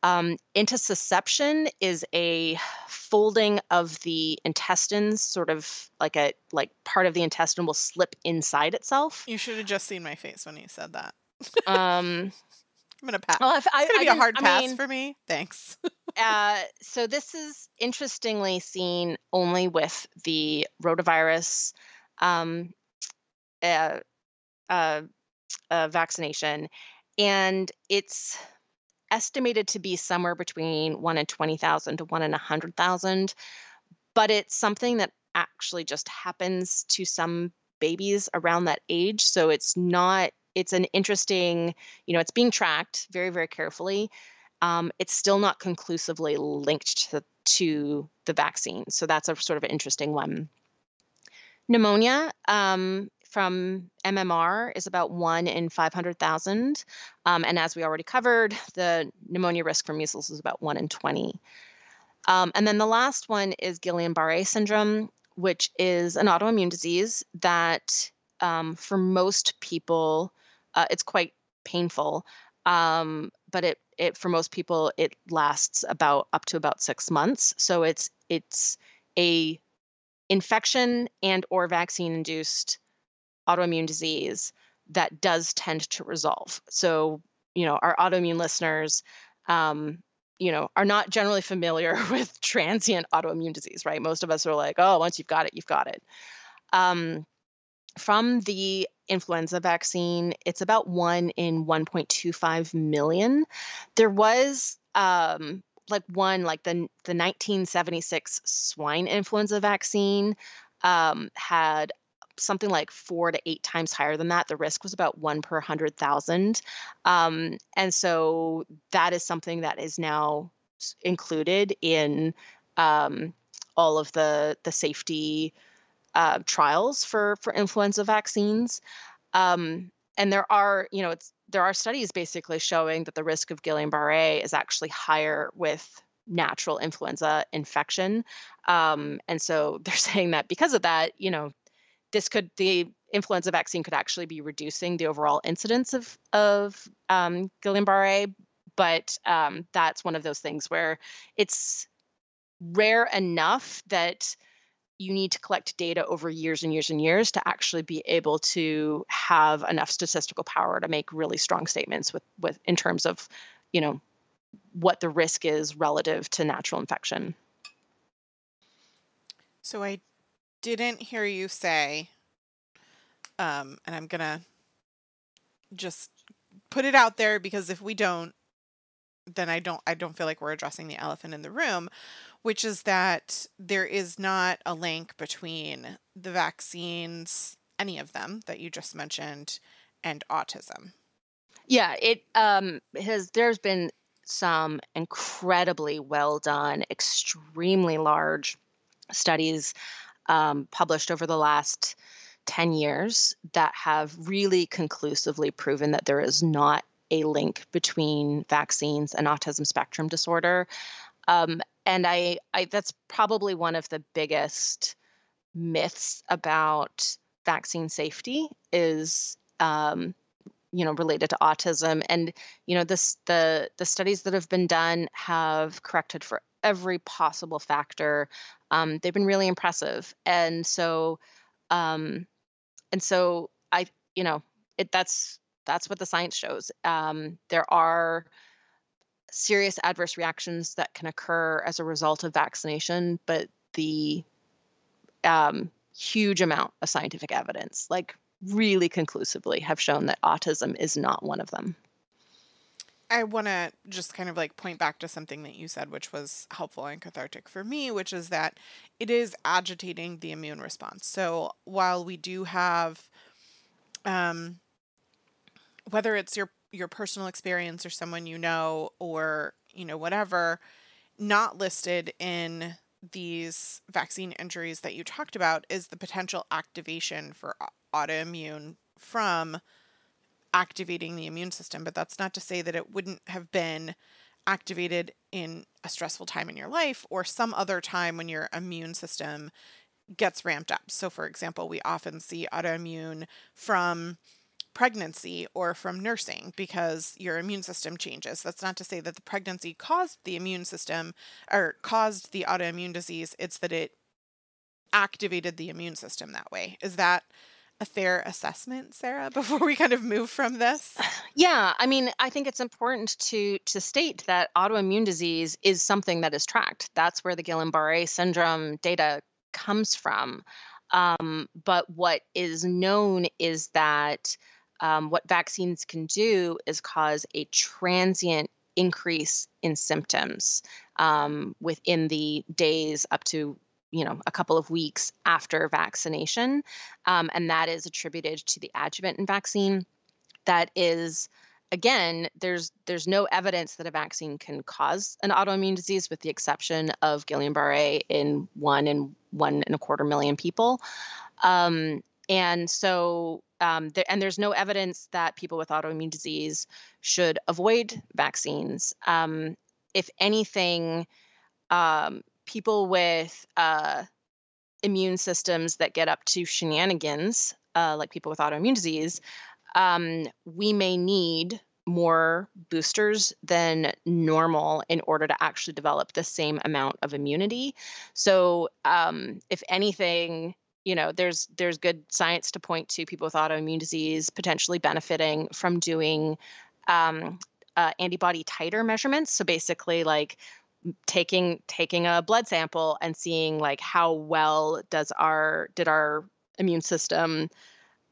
Um, intussusception is a folding of the intestines, sort of like a like part of the intestine will slip inside itself. You should have just seen my face when you said that. um, I'm gonna pass. Well, I, it's gonna I, be I a hard pass mean, for me. Thanks. uh, so this is interestingly seen only with the rotavirus um, uh, uh, uh vaccination, and it's estimated to be somewhere between 1 in 20,000 to 1 in 100,000, but it's something that actually just happens to some babies around that age. So it's not, it's an interesting, you know, it's being tracked very, very carefully. Um, it's still not conclusively linked to, to the vaccine. So that's a sort of interesting one. Pneumonia, um, from MMR is about one in 500,000. Um, and as we already covered, the pneumonia risk from measles is about one in 20. Um, and then the last one is Guillain Barre syndrome, which is an autoimmune disease that um, for most people, uh, it's quite painful. Um, but it, it for most people it lasts about up to about six months. So it's it's a infection and or vaccine induced autoimmune disease that does tend to resolve. So, you know, our autoimmune listeners, um, you know, are not generally familiar with transient autoimmune disease, right? Most of us are like, oh, once you've got it, you've got it. Um, from the influenza vaccine, it's about one in 1.25 million. There was um, like one, like the the 1976 swine influenza vaccine um, had something like four to eight times higher than that. The risk was about one per 100,000. Um, and so that is something that is now included in um, all of the, the safety uh, trials for, for influenza vaccines. Um, and there are, you know, it's there are studies basically showing that the risk of Guillain-Barré is actually higher with natural influenza infection. Um, and so they're saying that because of that, you know, this could the influenza vaccine could actually be reducing the overall incidence of of um, Guillain-Barré, but um, that's one of those things where it's rare enough that you need to collect data over years and years and years to actually be able to have enough statistical power to make really strong statements with with in terms of you know what the risk is relative to natural infection. So I didn't hear you say, um, and I'm gonna just put it out there because if we don't, then I don't I don't feel like we're addressing the elephant in the room, which is that there is not a link between the vaccines, any of them that you just mentioned, and autism. Yeah, it um has there's been some incredibly well done, extremely large studies um, published over the last 10 years that have really conclusively proven that there is not a link between vaccines and autism spectrum disorder. Um, and I, I, that's probably one of the biggest myths about vaccine safety is um, you know related to autism and you know this the the studies that have been done have corrected for every possible factor um, they've been really impressive. And so um, and so i you know it that's that's what the science shows. Um, there are serious adverse reactions that can occur as a result of vaccination but the um, huge amount of scientific evidence like really conclusively have shown that autism is not one of them I want to just kind of like point back to something that you said, which was helpful and cathartic for me, which is that it is agitating the immune response. So while we do have, um, whether it's your your personal experience or someone you know or you know whatever not listed in these vaccine injuries that you talked about is the potential activation for autoimmune from activating the immune system but that's not to say that it wouldn't have been activated in a stressful time in your life or some other time when your immune system gets ramped up. So, for example, we often see autoimmune from pregnancy or from nursing because your immune system changes. That's not to say that the pregnancy caused the immune system or caused the autoimmune disease, it's that it activated the immune system that way. Is that a fair assessment, Sarah, before we kind of move from this? Yeah, I mean, I think it's important to to state that autoimmune disease is something that is tracked. That's where the Guillain-Barré syndrome data comes from. Um, but what is known is that um, what vaccines can do is cause a transient increase in symptoms um, within the days up to you know a couple of weeks after vaccination um, and that is attributed to the adjuvant in vaccine that is again, there's there's no evidence that a vaccine can cause an autoimmune disease, with the exception of Guillain-Barré in one in one and a quarter million people. Um, and so, um, there, and there's no evidence that people with autoimmune disease should avoid vaccines. Um, if anything, um, people with uh, immune systems that get up to shenanigans, uh, like people with autoimmune disease, um, we may need more boosters than normal in order to actually develop the same amount of immunity. So, um, if anything, you know, there's there's good science to point to people with autoimmune disease potentially benefiting from doing um, uh, antibody titer measurements. So basically, like taking taking a blood sample and seeing like how well does our did our immune system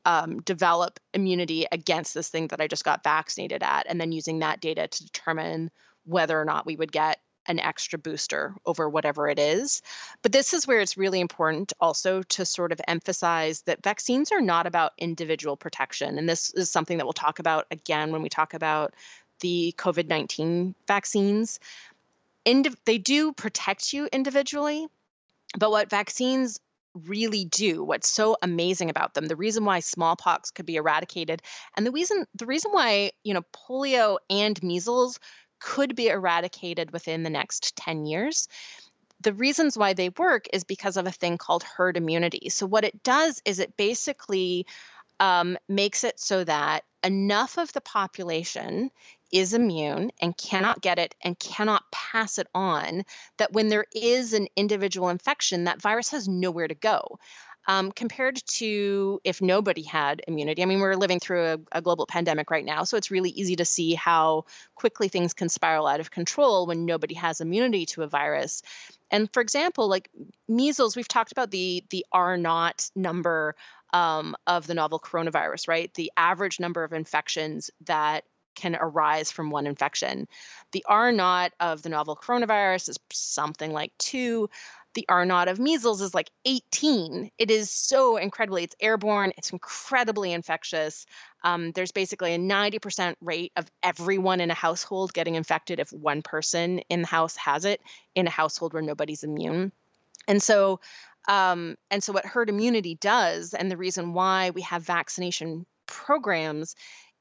um, develop immunity against this thing that I just got vaccinated at, and then using that data to determine whether or not we would get an extra booster over whatever it is. But this is where it's really important also to sort of emphasize that vaccines are not about individual protection. And this is something that we'll talk about again when we talk about the COVID 19 vaccines. They do protect you individually, but what vaccines really do what's so amazing about them the reason why smallpox could be eradicated and the reason the reason why you know polio and measles could be eradicated within the next 10 years the reasons why they work is because of a thing called herd immunity. So what it does is it basically um, makes it so that enough of the population is immune and cannot get it and cannot pass it on, that when there is an individual infection, that virus has nowhere to go. Um, compared to if nobody had immunity. I mean, we're living through a, a, global pandemic right now, so it's really easy to see how quickly things can spiral out of control when nobody has immunity to a virus. And for example, like measles, we've talked about the the R naught number um, of the novel coronavirus, right? The average number of infections that can arise from one infection. The R naught of the novel coronavirus is something like two. The R naught of measles is like 18. It is so incredibly, it's airborne, it's incredibly infectious. Um, there's basically a 90% rate of everyone in a household getting infected if one person in the house has it in a household where nobody's immune. And so, um, and so what herd immunity does, and the reason why we have vaccination programs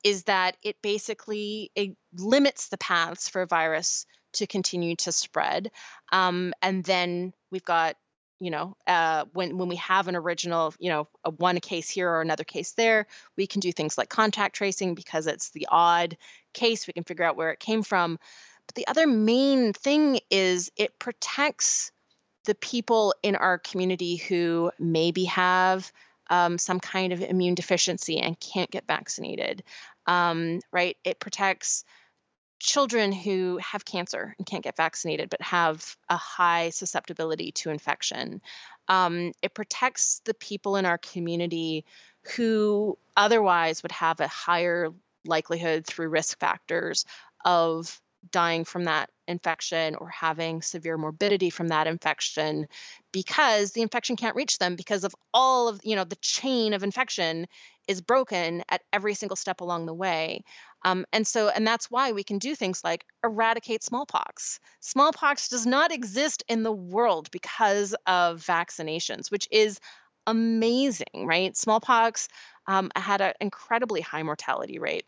is that it basically it limits the paths for a virus to continue to spread. Um, and then we've got, you know, uh, when when we have an original, you know, a one case here or another case there, we can do things like contact tracing because it's the odd case. We can figure out where it came from. But the other main thing is it protects the people in our community who maybe have um, some kind of immune deficiency and can't get vaccinated um, right? It protects children who have cancer and can't get vaccinated but have a high susceptibility to infection. Um, it protects the people in our community who otherwise would have a higher likelihood through risk factors of dying from that infection or having severe morbidity from that infection because the infection can't reach them because of all of you know the chain of infection is broken at every single step along the way. Um, and so, and that's why we can do things like eradicate smallpox. Smallpox does not exist in the world because of vaccinations, which is amazing, right? Smallpox um, had an incredibly high mortality rate.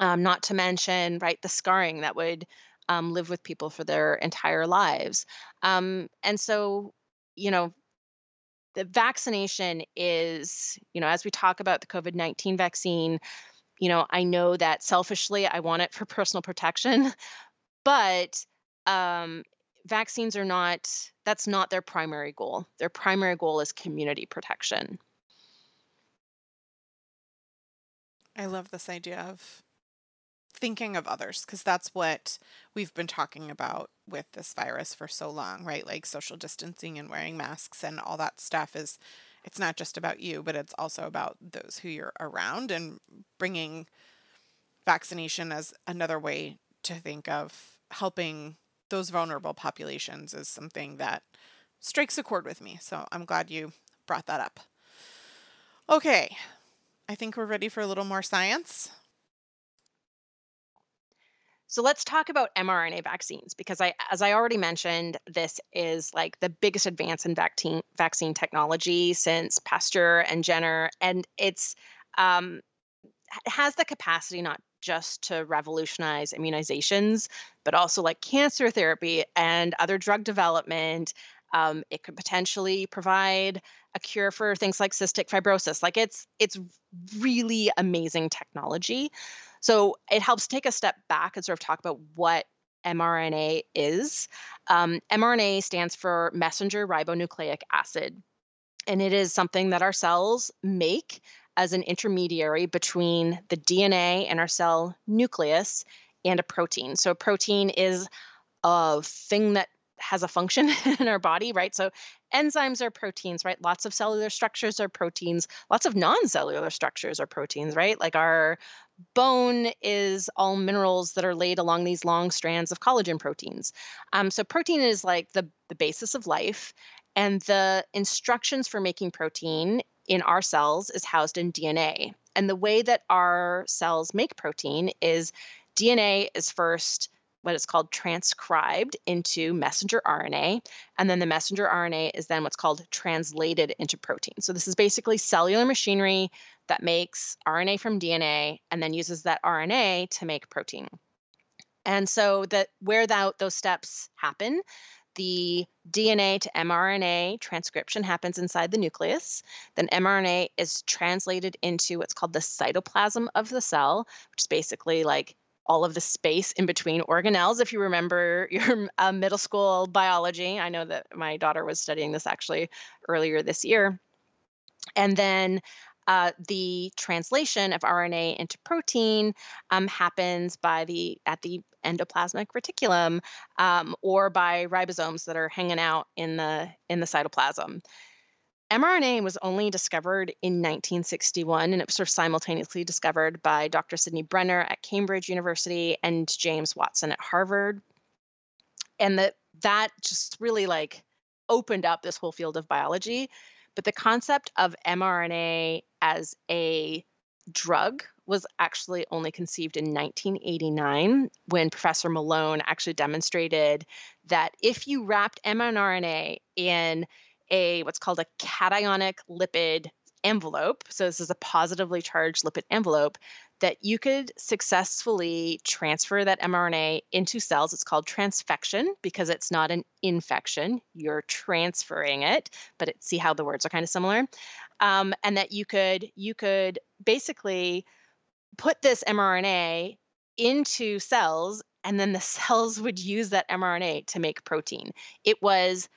Um, not to mention, right, the scarring that would um, live with people for their entire lives. Um, and so, you know, the vaccination is, you know, as we talk about the COVID 19 vaccine, you know, I know that selfishly I want it for personal protection, but um, vaccines are not, that's not their primary goal. Their primary goal is community protection. I love this idea of thinking of others because that's what we've been talking about with this virus for so long, right? Like social distancing and wearing masks and all that stuff is it's not just about you, but it's also about those who you're around and bringing vaccination as another way to think of helping those vulnerable populations is something that strikes a chord with me. So I'm glad you brought that up. Okay, I think we're ready for a little more science. So let's talk about mRNA vaccines because I as I already mentioned this is like the biggest advance in vaccine vaccine technology since Pasteur and Jenner and it's um, has the capacity not just to revolutionize immunizations but also like cancer therapy and other drug development. Um, it could potentially provide a cure for things like cystic fibrosis. Like it's it's really amazing technology so it helps take a step back and sort of talk about what mRNA is. Um, mRNA stands for messenger ribonucleic acid, and it is something that our cells make as an intermediary between the DNA in our cell nucleus and a protein. So, a protein is a thing that has a function in our body, right? So enzymes are proteins, right? Lots of cellular structures are proteins. Lots of non-cellular structures are proteins, right? Like our bone is all minerals that are laid along these long strands of collagen proteins. Um, so protein is like the, the basis of life. And the instructions for making protein in our cells is housed in DNA. And the way that our cells make protein is DNA is first what is called transcribed into messenger RNA. And then the messenger RNA is then what's called translated into protein. So this is basically cellular machinery that makes RNA from DNA and then uses that RNA to make protein. And so that where that, those steps happen, the DNA to mRNA transcription happens inside the nucleus. Then mRNA is translated into what's called the cytoplasm of the cell, which is basically like all of the space in between organelles. If you remember your uh, middle school biology, I know that my daughter was studying this actually earlier this year. And then uh, the translation of RNA into protein um, happens by the at the endoplasmic reticulum um, or by ribosomes that are hanging out in the in the cytoplasm mRNA was only discovered in 1961, and it was sort of simultaneously discovered by Dr. Sidney Brenner at Cambridge University and James Watson at Harvard. And that that just really like opened up this whole field of biology. But the concept of mRNA as a drug was actually only conceived in 1989 when Professor Malone actually demonstrated that if you wrapped mRNA in a what's called a cationic lipid envelope. So this is a positively charged lipid envelope that you could successfully transfer that mRNA into cells. It's called transfection because it's not an infection. You're transferring it, but it, see how the words are kind of similar. Um, and that you could you could basically put this mRNA into cells and then the cells would use that mRNA to make protein. It was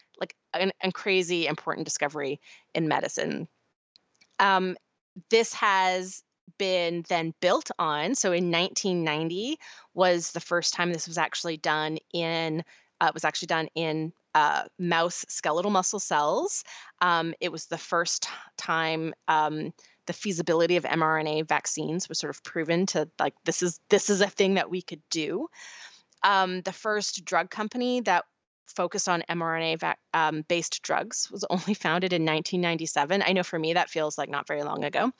like a crazy important discovery in medicine. Um, this has been then built on. So in 1990 was the first time this was actually done in. Uh, it was actually done in uh, mouse skeletal muscle cells. Um, it was the first time um, the feasibility of mRNA vaccines was sort of proven to like this is this is a thing that we could do. Um, the first drug company that focused on mRNA va- um, based drugs was only founded in 1997. I know for me that feels like not very long ago.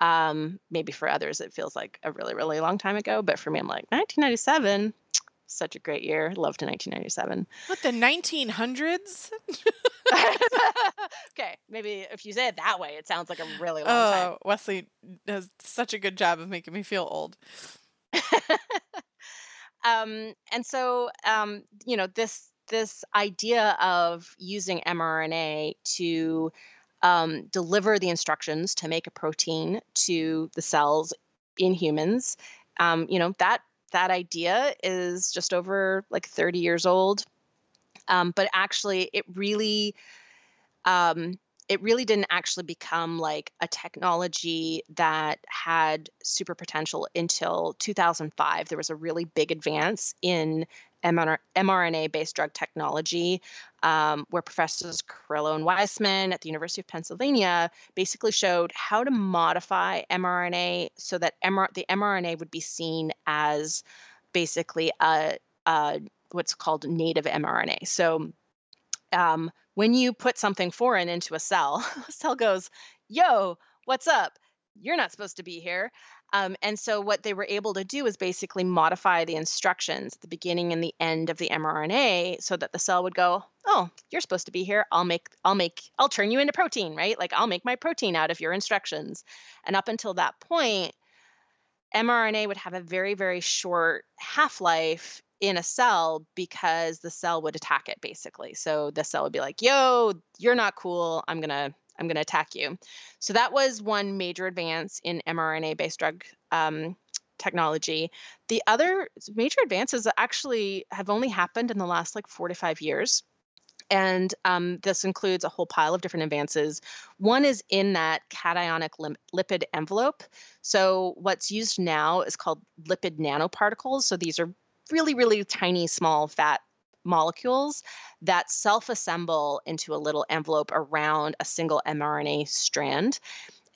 Um, maybe for others, it feels like a really, really long time ago. But for me, I'm like, 1997, such a great year. Loved 1997. What, the 1900s? okay, maybe if you say it that way, it sounds like a really long oh, time. Wesley does such a good job of making me feel old. um, and so, um, you know, this this idea of using mRNA to um, deliver the instructions to make a protein to the cells in humans. Um, you know that that idea is just over like 30 years old, um, but actually, it really um, it really didn't actually become like a technology that had super potential until 2005. There was a really big advance in mRNA based drug technology, um, where professors Karikó and Weissman at the University of Pennsylvania basically showed how to modify mRNA so that MR- the mRNA would be seen as basically a, a what's called native mRNA. So um, when you put something foreign into a cell, a cell goes, Yo, what's up? You're not supposed to be here. Um, and so what they were able to do is basically modify the instructions at the beginning and the end of the mRNA so that the cell would go, "Oh, you're supposed to be here. I'll make I'll make I'll turn you into protein, right? Like I'll make my protein out of your instructions." And up until that point, mRNA would have a very very short half-life in a cell because the cell would attack it basically. So the cell would be like, "Yo, you're not cool. I'm going to I'm going to attack you. So that was one major advance in mRNA based drug um, technology. The other major advances actually have only happened in the last like four to five years. And um, this includes a whole pile of different advances. One is in that cationic lim- lipid envelope. So, what's used now is called lipid nanoparticles. So, these are really, really tiny, small fat molecules that self assemble into a little envelope around a single mRNA strand.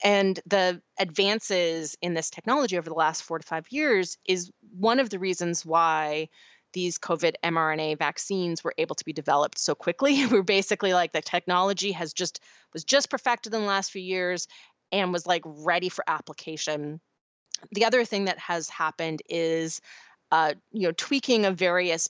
And the advances in this technology over the last four to five years is one of the reasons why these COVID mRNA vaccines were able to be developed so quickly. We're basically like the technology has just was just perfected in the last few years and was like ready for application. The other thing that has happened is uh, you know tweaking of various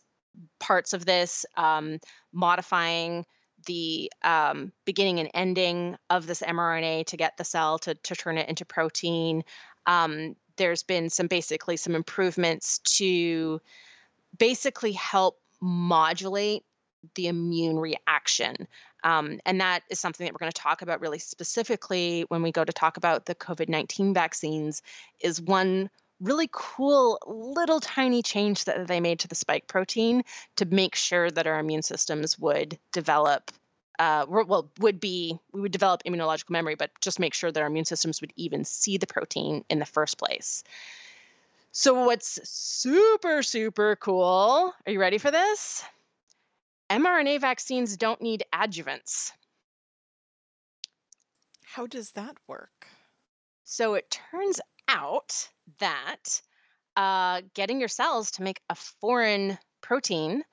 parts of this, um, modifying the um, beginning and ending of this mRNA to get the cell to, to turn it into protein. Um, there's been some basically some improvements to basically help modulate the immune reaction. Um, and that is something that we're going to talk about really specifically when we go to talk about the COVID 19 vaccines, is one really cool little tiny change that they made to the spike protein to make sure that our immune systems would develop uh, well would be we would develop immunological memory but just make sure that our immune systems would even see the protein in the first place. So what's super super cool are you ready for this? mrna vaccines don't need adjuvants. How does that work? So it turns out that uh, getting your cells to make a foreign protein,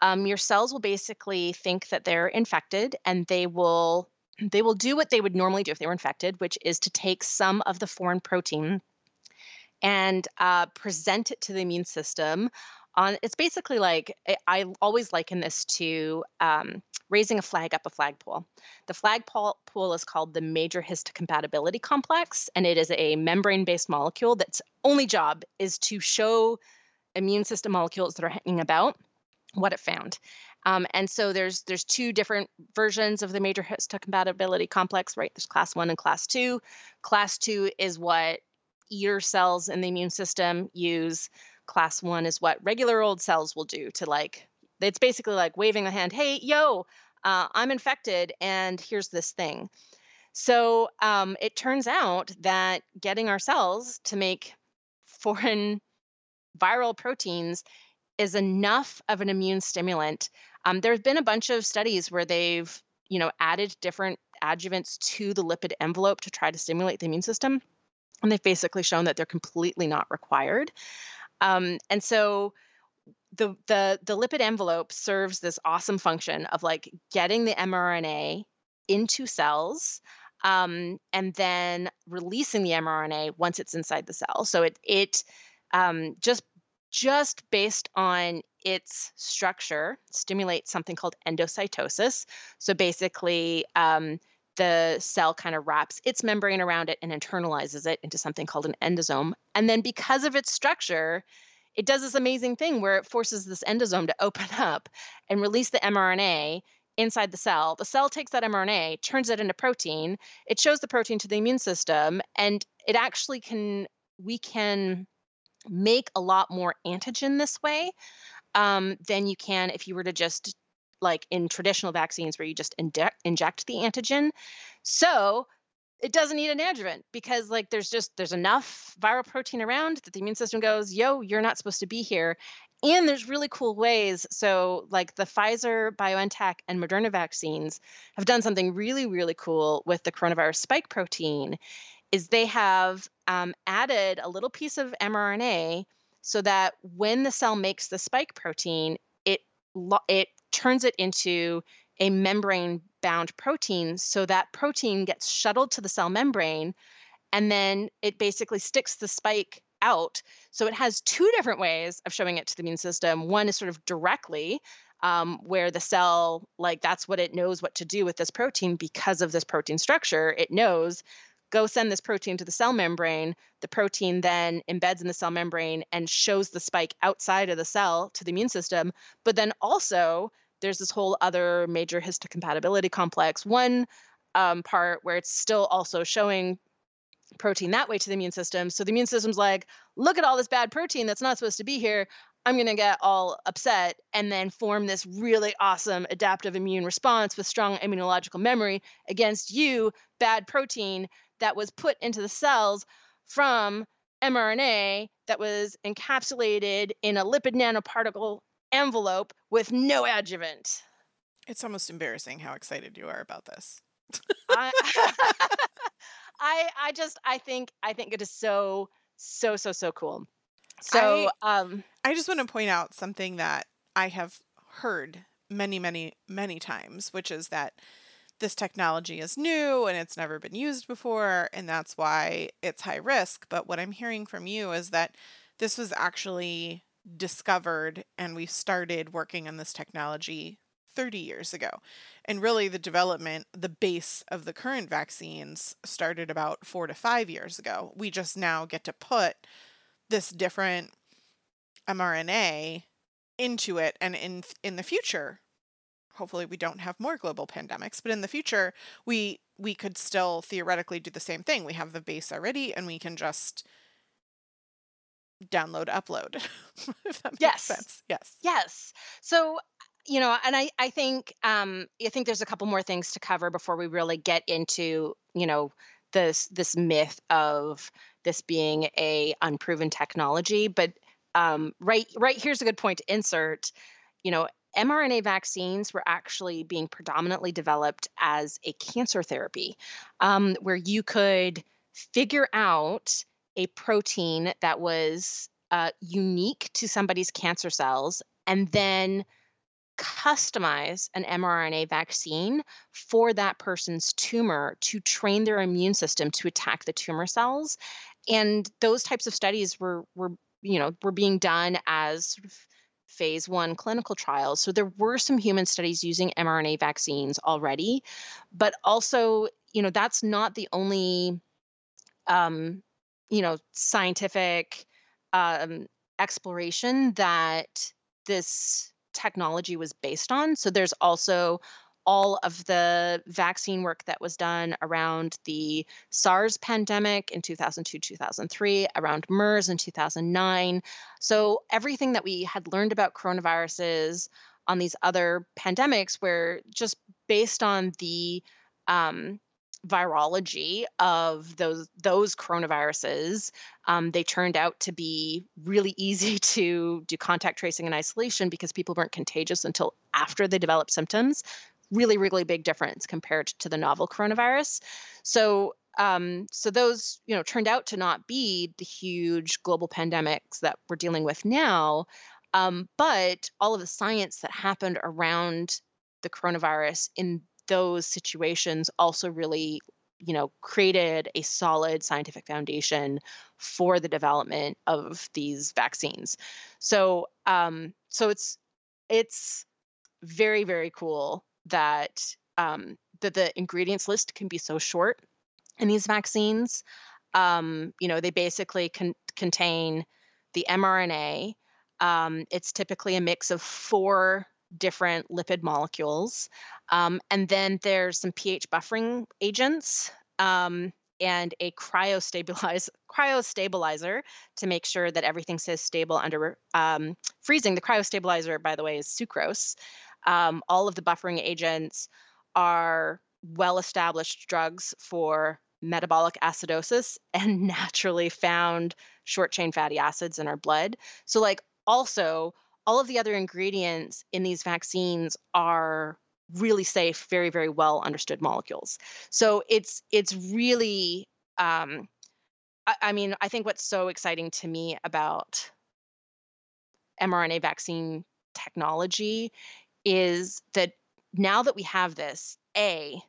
um, your cells will basically think that they're infected, and they will they will do what they would normally do if they were infected, which is to take some of the foreign protein and uh, present it to the immune system on it's basically like I always liken this to um, raising a flag up a flagpole. The flagpole pool is called the major histocompatibility complex, and it is a membrane based molecule that's only job is to show immune system molecules that are hanging about what it found. Um, and so there's there's two different versions of the major histocompatibility complex, right? There's class one and class two. Class two is what your cells in the immune system use class one is what regular old cells will do to like it's basically like waving the hand hey yo uh, i'm infected and here's this thing. So um, it turns out that getting our cells to make foreign viral proteins is enough of an immune stimulant. Um, there's been a bunch of studies where they've you know added different adjuvants to the lipid envelope to try to stimulate the immune system and they've basically shown that they're completely not required um, and so the the the lipid envelope serves this awesome function of like getting the mRNA into cells um, and then releasing the mRNA once it's inside the cell. So it it um, just just based on its structure stimulates something called endocytosis. So basically, um, the cell kind of wraps its membrane around it and internalizes it into something called an endosome. And then because of its structure, it does this amazing thing where it forces this endosome to open up and release the mRNA inside the cell. The cell takes that mRNA, turns it into protein. It shows the protein to the immune system, and it actually can, we can make a lot more antigen this way um, than you can if you were to just like in traditional vaccines where you just inject inject the antigen. So it doesn't need an adjuvant because like there's just there's enough viral protein around that the immune system goes, yo, you're not supposed to be here. And there's really cool ways. So, like the Pfizer, BioNTech, and Moderna vaccines have done something really, really cool with the coronavirus spike protein. Is they have um, added a little piece of mRNA so that when the cell makes the spike protein, it it turns it into a membrane bound protein. So that protein gets shuttled to the cell membrane, and then it basically sticks the spike out. So it has two different ways of showing it to the immune system. One is sort of directly, um, where the cell, like that's what it knows what to do with this protein because of this protein structure. It knows go send this protein to the cell membrane. The protein then embeds in the cell membrane and shows the spike outside of the cell to the immune system. But then also, there's this whole other major histocompatibility complex. One um, part where it's still also showing protein that way to the immune system. So the immune system's like, look at all this bad protein that's not supposed to be here. I'm going to get all upset and then form this really awesome adaptive immune response with strong immunological memory against you, bad protein that was put into the cells from mRNA that was encapsulated in a lipid nanoparticle envelope with no adjuvant. It's almost embarrassing how excited you are about this. I, I I just I think I think it is so so so so cool. So I, um I just want to point out something that I have heard many many many times, which is that this technology is new and it's never been used before and that's why it's high risk, but what I'm hearing from you is that this was actually discovered and we started working on this technology 30 years ago. And really, the development, the base of the current vaccines started about four to five years ago. We just now get to put this different mRNA into it. And in, in the future, hopefully we don't have more global pandemics, but in the future, we we could still theoretically do the same thing. We have the base already and we can just download upload if that makes yes. sense. Yes. Yes. So you know and i i think um i think there's a couple more things to cover before we really get into you know this this myth of this being a unproven technology but um right right here's a good point to insert. You know mRNA vaccines were actually being predominantly developed as a cancer therapy, um, where you could figure out a protein that was uh, unique to somebody's cancer cells and then customize an mRNA vaccine for that person's tumor to train their immune system to attack the tumor cells. And those types of studies were were you know were being done as phase one clinical trials. So there were some human studies using mRNA vaccines already, but also you know that's not the only um, you know scientific um, exploration that this technology was based on. So there's also all of the vaccine work that was done around the SARS pandemic in 2002 2003, around MERS in 2009. So everything that we had learned about coronaviruses on these other pandemics were just based on the um, virology of those those coronaviruses um, they turned out to be really easy to do contact tracing and isolation because people weren't contagious until after they developed symptoms. Really really big difference compared to the novel coronavirus. So um, so those you know turned out to not be the huge global pandemics that we're dealing with now um, but all of the science that happened around the coronavirus in those situations also really you know created a solid scientific foundation for the development of these vaccines. So um, so it's it's very very cool that um, that the ingredients list can be so short in these vaccines. Um, you know, they basically con- contain the mRNA. Um, it's typically a mix of four different lipid molecules. Um, and then there's some pH buffering agents um, and a cryostabilize, cryostabilizer to make sure that everything stays stable under um, freezing. The cryostabilizer, by the way, is sucrose. Um, all of the buffering agents are well established drugs for metabolic acidosis and naturally found short chain fatty acids in our blood. So, like, also, all of the other ingredients in these vaccines are really safe, very, very well understood molecules. So it's it's really um, I, I mean, I think what's so exciting to me about mRNA vaccine technology is that now that we have this, A,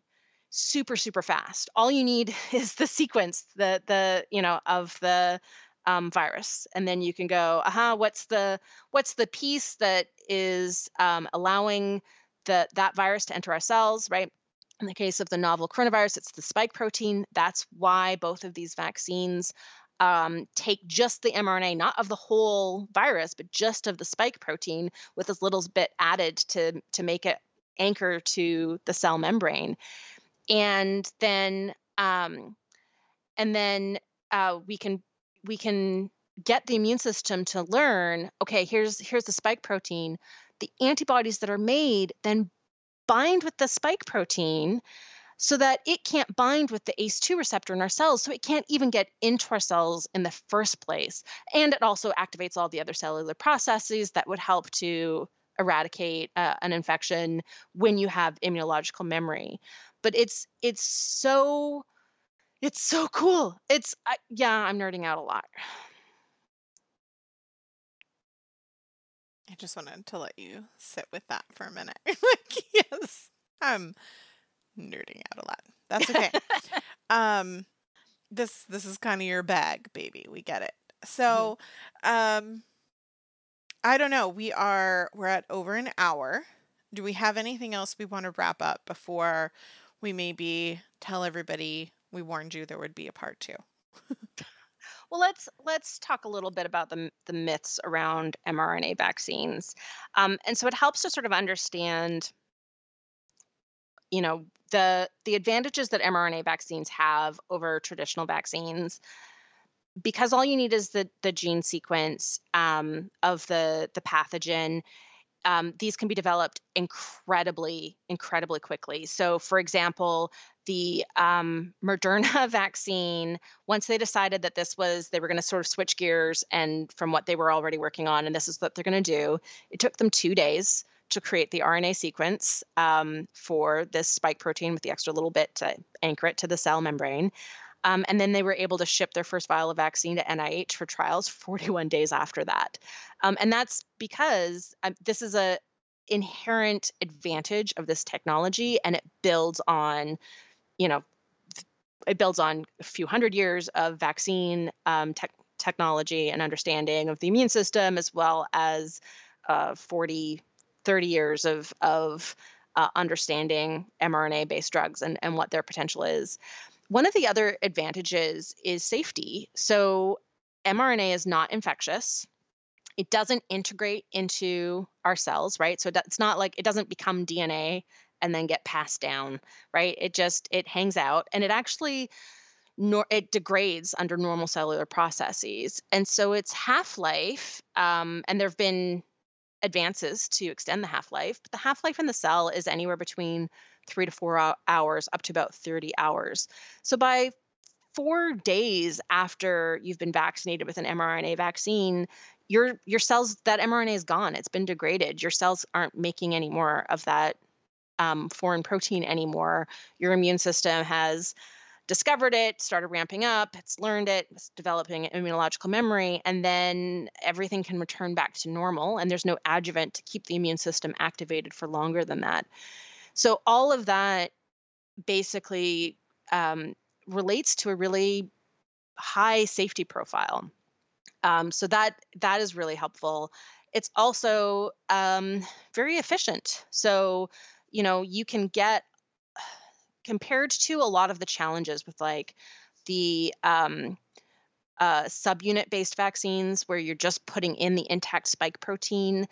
super, super fast. All you need is the sequence, the the, you know, of the um, virus, and then you can go, aha, what's the what's the piece that is um, allowing the that virus to enter our cells, right? In the case of the novel coronavirus, it's the spike protein. That's why both of these vaccines um, take just the mRNA, not of the whole virus, but just of the spike protein with as little bit added to to make it anchor to the cell membrane, and then um, and then uh, we can we can get the immune system to learn. Okay, here's here's the spike protein. The antibodies that are made then bind with the spike protein so that it can't bind with the ACE2 receptor in our cells, so it can't even get into our cells in the first place. And it also activates all the other cellular processes that would help to eradicate uh, an infection when you have immunological memory. But it's it's so it's so cool. It's I, yeah, I'm nerding out a lot. I just wanted to let you sit with that for a minute. like, yes, I'm nerding out a lot. That's okay. um, this this is kind of your bag, baby. We get it. So, um, I don't know. We are we're at over an hour. Do we have anything else we want to wrap up before we maybe tell everybody we warned you there would be a part two? Well, let's let's talk a little bit about the the myths around mRNA vaccines, um, and so it helps to sort of understand, you know, the the advantages that mRNA vaccines have over traditional vaccines, because all you need is the the gene sequence um, of the the pathogen. Um, these can be developed incredibly, incredibly quickly. So, for example, the um, Moderna vaccine, once they decided that this was, they were going to sort of switch gears and from what they were already working on, and this is what they're going to do, it took them two days to create the RNA sequence um, for this spike protein with the extra little bit to anchor it to the cell membrane. Um, and then they were able to ship their first vial of vaccine to NIH for trials 41 days after that. Um, and that's because um, this is a inherent advantage of this technology and it builds on you know, it builds on a few hundred years of vaccine um, te- technology and understanding of the immune system, as well as uh, 40, 30 years of, of uh, understanding mRNA based drugs and, and what their potential is. One of the other advantages is safety. So, mRNA is not infectious. It doesn't integrate into our cells, right? So it's not like it doesn't become DNA and then get passed down, right? It just it hangs out and it actually nor it degrades under normal cellular processes. And so its half-life, um, and there have been advances to extend the half-life, but the half-life in the cell is anywhere between three to four hours up to about 30 hours. So by four days after you've been vaccinated with an mRNA vaccine, your your cells that mRNA is gone. It's been degraded. Your cells aren't making any more of that um, foreign protein anymore. Your immune system has discovered it, started ramping up, it's learned it, it's developing immunological memory, and then everything can return back to normal. And there's no adjuvant to keep the immune system activated for longer than that. So, all of that basically um, relates to a really high safety profile. Um, so that that is really helpful. It's also um, very efficient. So you know you can get compared to a lot of the challenges with like the um, uh, subunit based vaccines where you're just putting in the intact spike protein.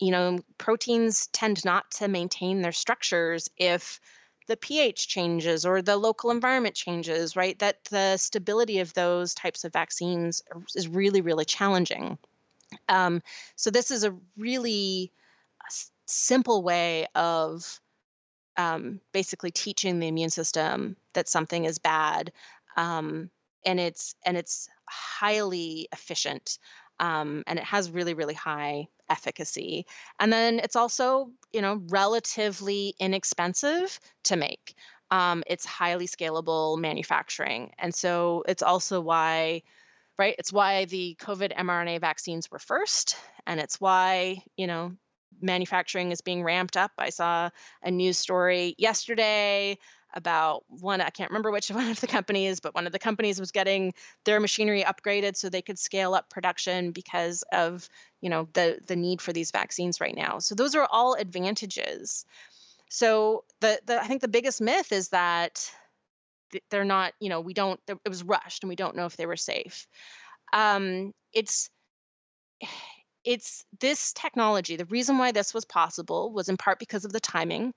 You know, proteins tend not to maintain their structures if the pH changes or the local environment changes, right? That the stability of those types of vaccines is really, really challenging. Um, so, this is a really simple way of um, basically teaching the immune system that something is bad. Um, and it's and it's highly efficient um, and it has really really high efficacy and then it's also you know relatively inexpensive to make um, it's highly scalable manufacturing and so it's also why right it's why the covid mrna vaccines were first and it's why you know manufacturing is being ramped up. I saw a news story yesterday about one i can't remember which one of the companies but one of the companies was getting their machinery upgraded so they could scale up production because of you know the the need for these vaccines right now. So those are all advantages. So the, the i think the biggest myth is that they're not you know we don't it was rushed and we don't know if they were safe. Um, it's it's this technology the reason why this was possible was in part because of the timing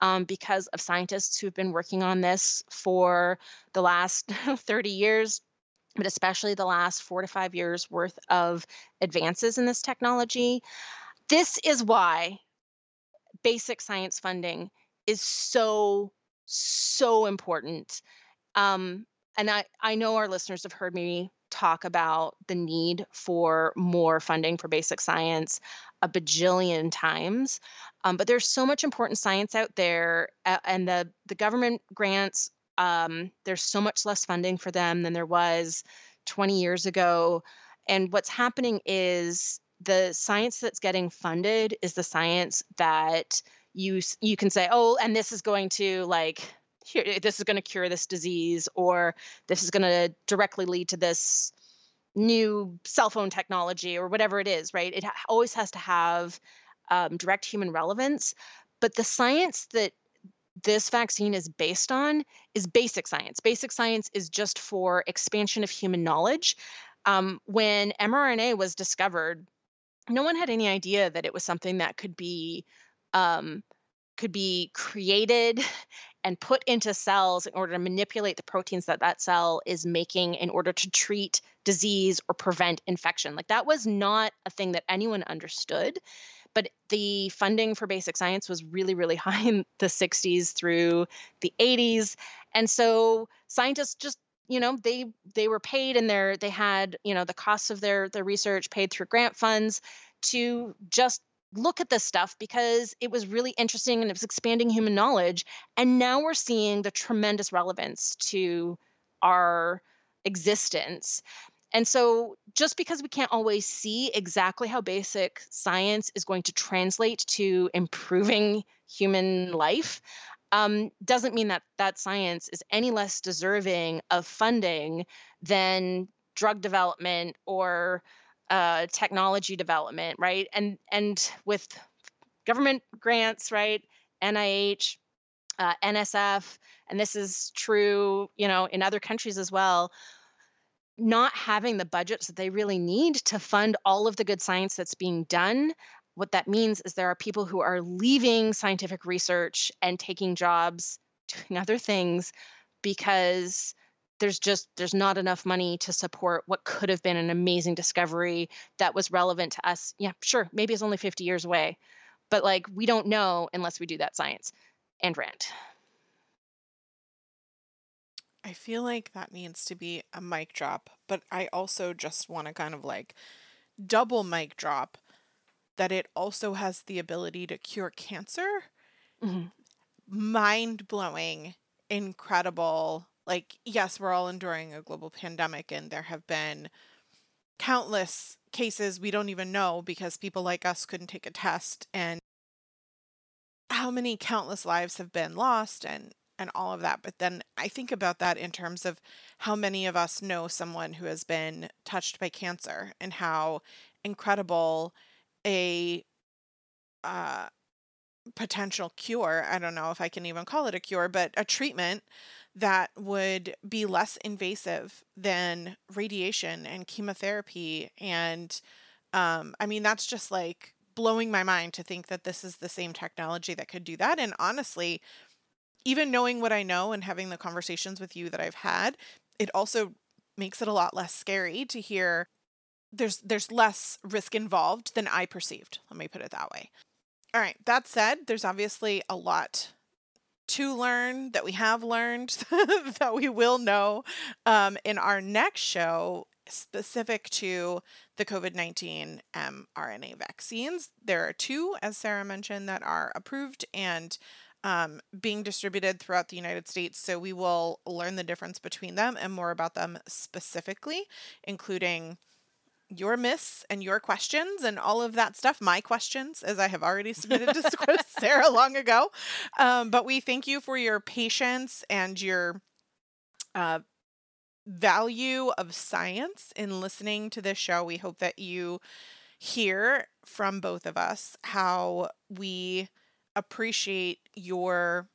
um, because of scientists who've been working on this for the last 30 years, but especially the last four to five years worth of advances in this technology. This is why basic science funding is so, so important. Um, and I, I know our listeners have heard me talk about the need for more funding for basic science a bajillion times. Um, but there's so much important science out there, and the the government grants. Um, there's so much less funding for them than there was 20 years ago. And what's happening is the science that's getting funded is the science that you you can say, oh, and this is going to like here, this is going to cure this disease, or this is going to directly lead to this new cell phone technology or whatever it is, right? It ha- always has to have um, direct human relevance. But the science that this vaccine is based on is basic science. Basic science is just for expansion of human knowledge. Um, when mRNA was discovered, no one had any idea that it was something that could be um, could be created and put into cells in order to manipulate the proteins that that cell is making in order to treat disease or prevent infection. Like that was not a thing that anyone understood. But the funding for basic science was really, really high in the 60s through the 80s. And so scientists just you know they they were paid and they they had you know the costs of their their research paid through grant funds to just look at this stuff because it was really interesting and it was expanding human knowledge. And now we're seeing the tremendous relevance to our existence. And so, just because we can't always see exactly how basic science is going to translate to improving human life, um, doesn't mean that that science is any less deserving of funding than drug development or uh, technology development, right? And and with government grants, right? NIH, uh, NSF, and this is true, you know, in other countries as well. Not having the budgets that they really need to fund all of the good science that's being done. What that means is there are people who are leaving scientific research and taking jobs doing other things because there's just there's not enough money to support what could have been an amazing discovery that was relevant to us. Yeah sure maybe it's only 50 years away but like we don't know unless we do that science and rant. I feel like that needs to be a mic drop but i also just want to kind of like double mic drop that it also has the ability to cure cancer. Mm-hmm. mind blowing incredible like yes we're all enduring a global pandemic and there have been countless cases we don't even know because people like us couldn't take a test and how many countless lives have been lost and and all of that. But then I think about that in terms of how many of us know someone who has been touched by cancer and how incredible a uh, potential cure. I don't know if I can even call it a cure, but a treatment that would be less invasive than radiation and chemotherapy. And um, I mean, that's just like blowing my mind to think that this is the same technology that could do that. And honestly, even knowing what I know and having the conversations with you that I've had, it also makes it a lot less scary to hear there's there's less risk involved than I perceived. Let me put it that way. All right, that said, there's obviously a lot to learn that we have learned that we will know um, in our next show specific to the COVID 19 mRNA vaccines. There are two, as Sarah mentioned, that are approved and um, being distributed throughout the United States. So we will learn the difference between them and more about them specifically, including your myths and your questions and all of that stuff. My questions, as I have already submitted to Sarah long ago. Um, but we thank you for your patience and your uh, value of science in listening to this show. We hope that you hear from both of us how we appreciate your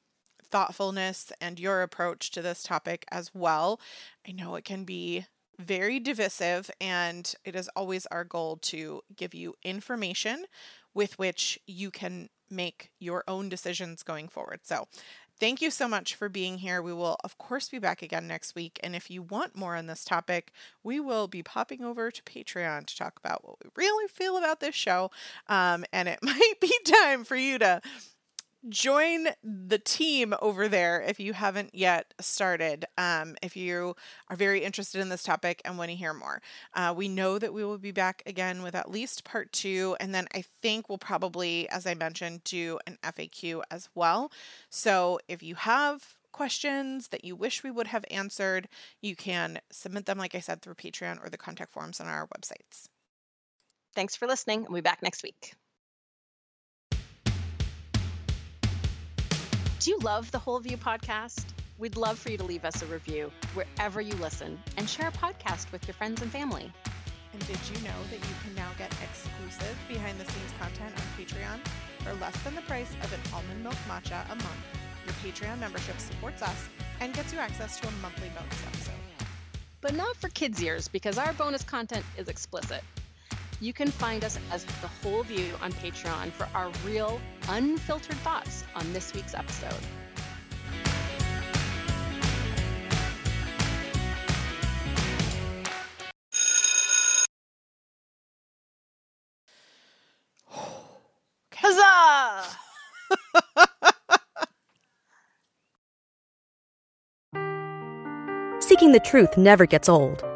thoughtfulness and your approach to this topic as well. I know it can be very divisive, and it is always our goal to give you information with which you can make your own decisions going forward. So, thank you so much for being here. We will, of course, be back again next week. And if you want more on this topic, we will be popping over to Patreon to talk about what we really feel about this show. Um, and it might be time for you to join the team over there if you haven't yet started. Um, if you are very interested in this topic and want to hear more, uh, we know that we will be back again with at least part two, and then I think we'll probably, as I mentioned, do an FAQ as well. So if you have questions that you wish we would have answered, you can submit them, like I said, through Patreon or the contact forms on our websites. Thanks for listening. We'll be back next week. Do you love the Whole View podcast? We'd love for you to leave us a review wherever you listen and share a podcast with your friends and family. And did you know that you can now get exclusive behind the scenes content on Patreon for less than the price of an almond milk matcha a month? Your Patreon membership supports us and gets you access to a monthly bonus episode. But not for kids' ears because our bonus content is explicit. You can find us as The Whole View on Patreon for our real, unfiltered thoughts on this week's episode. Huzzah! Seeking the truth never gets old.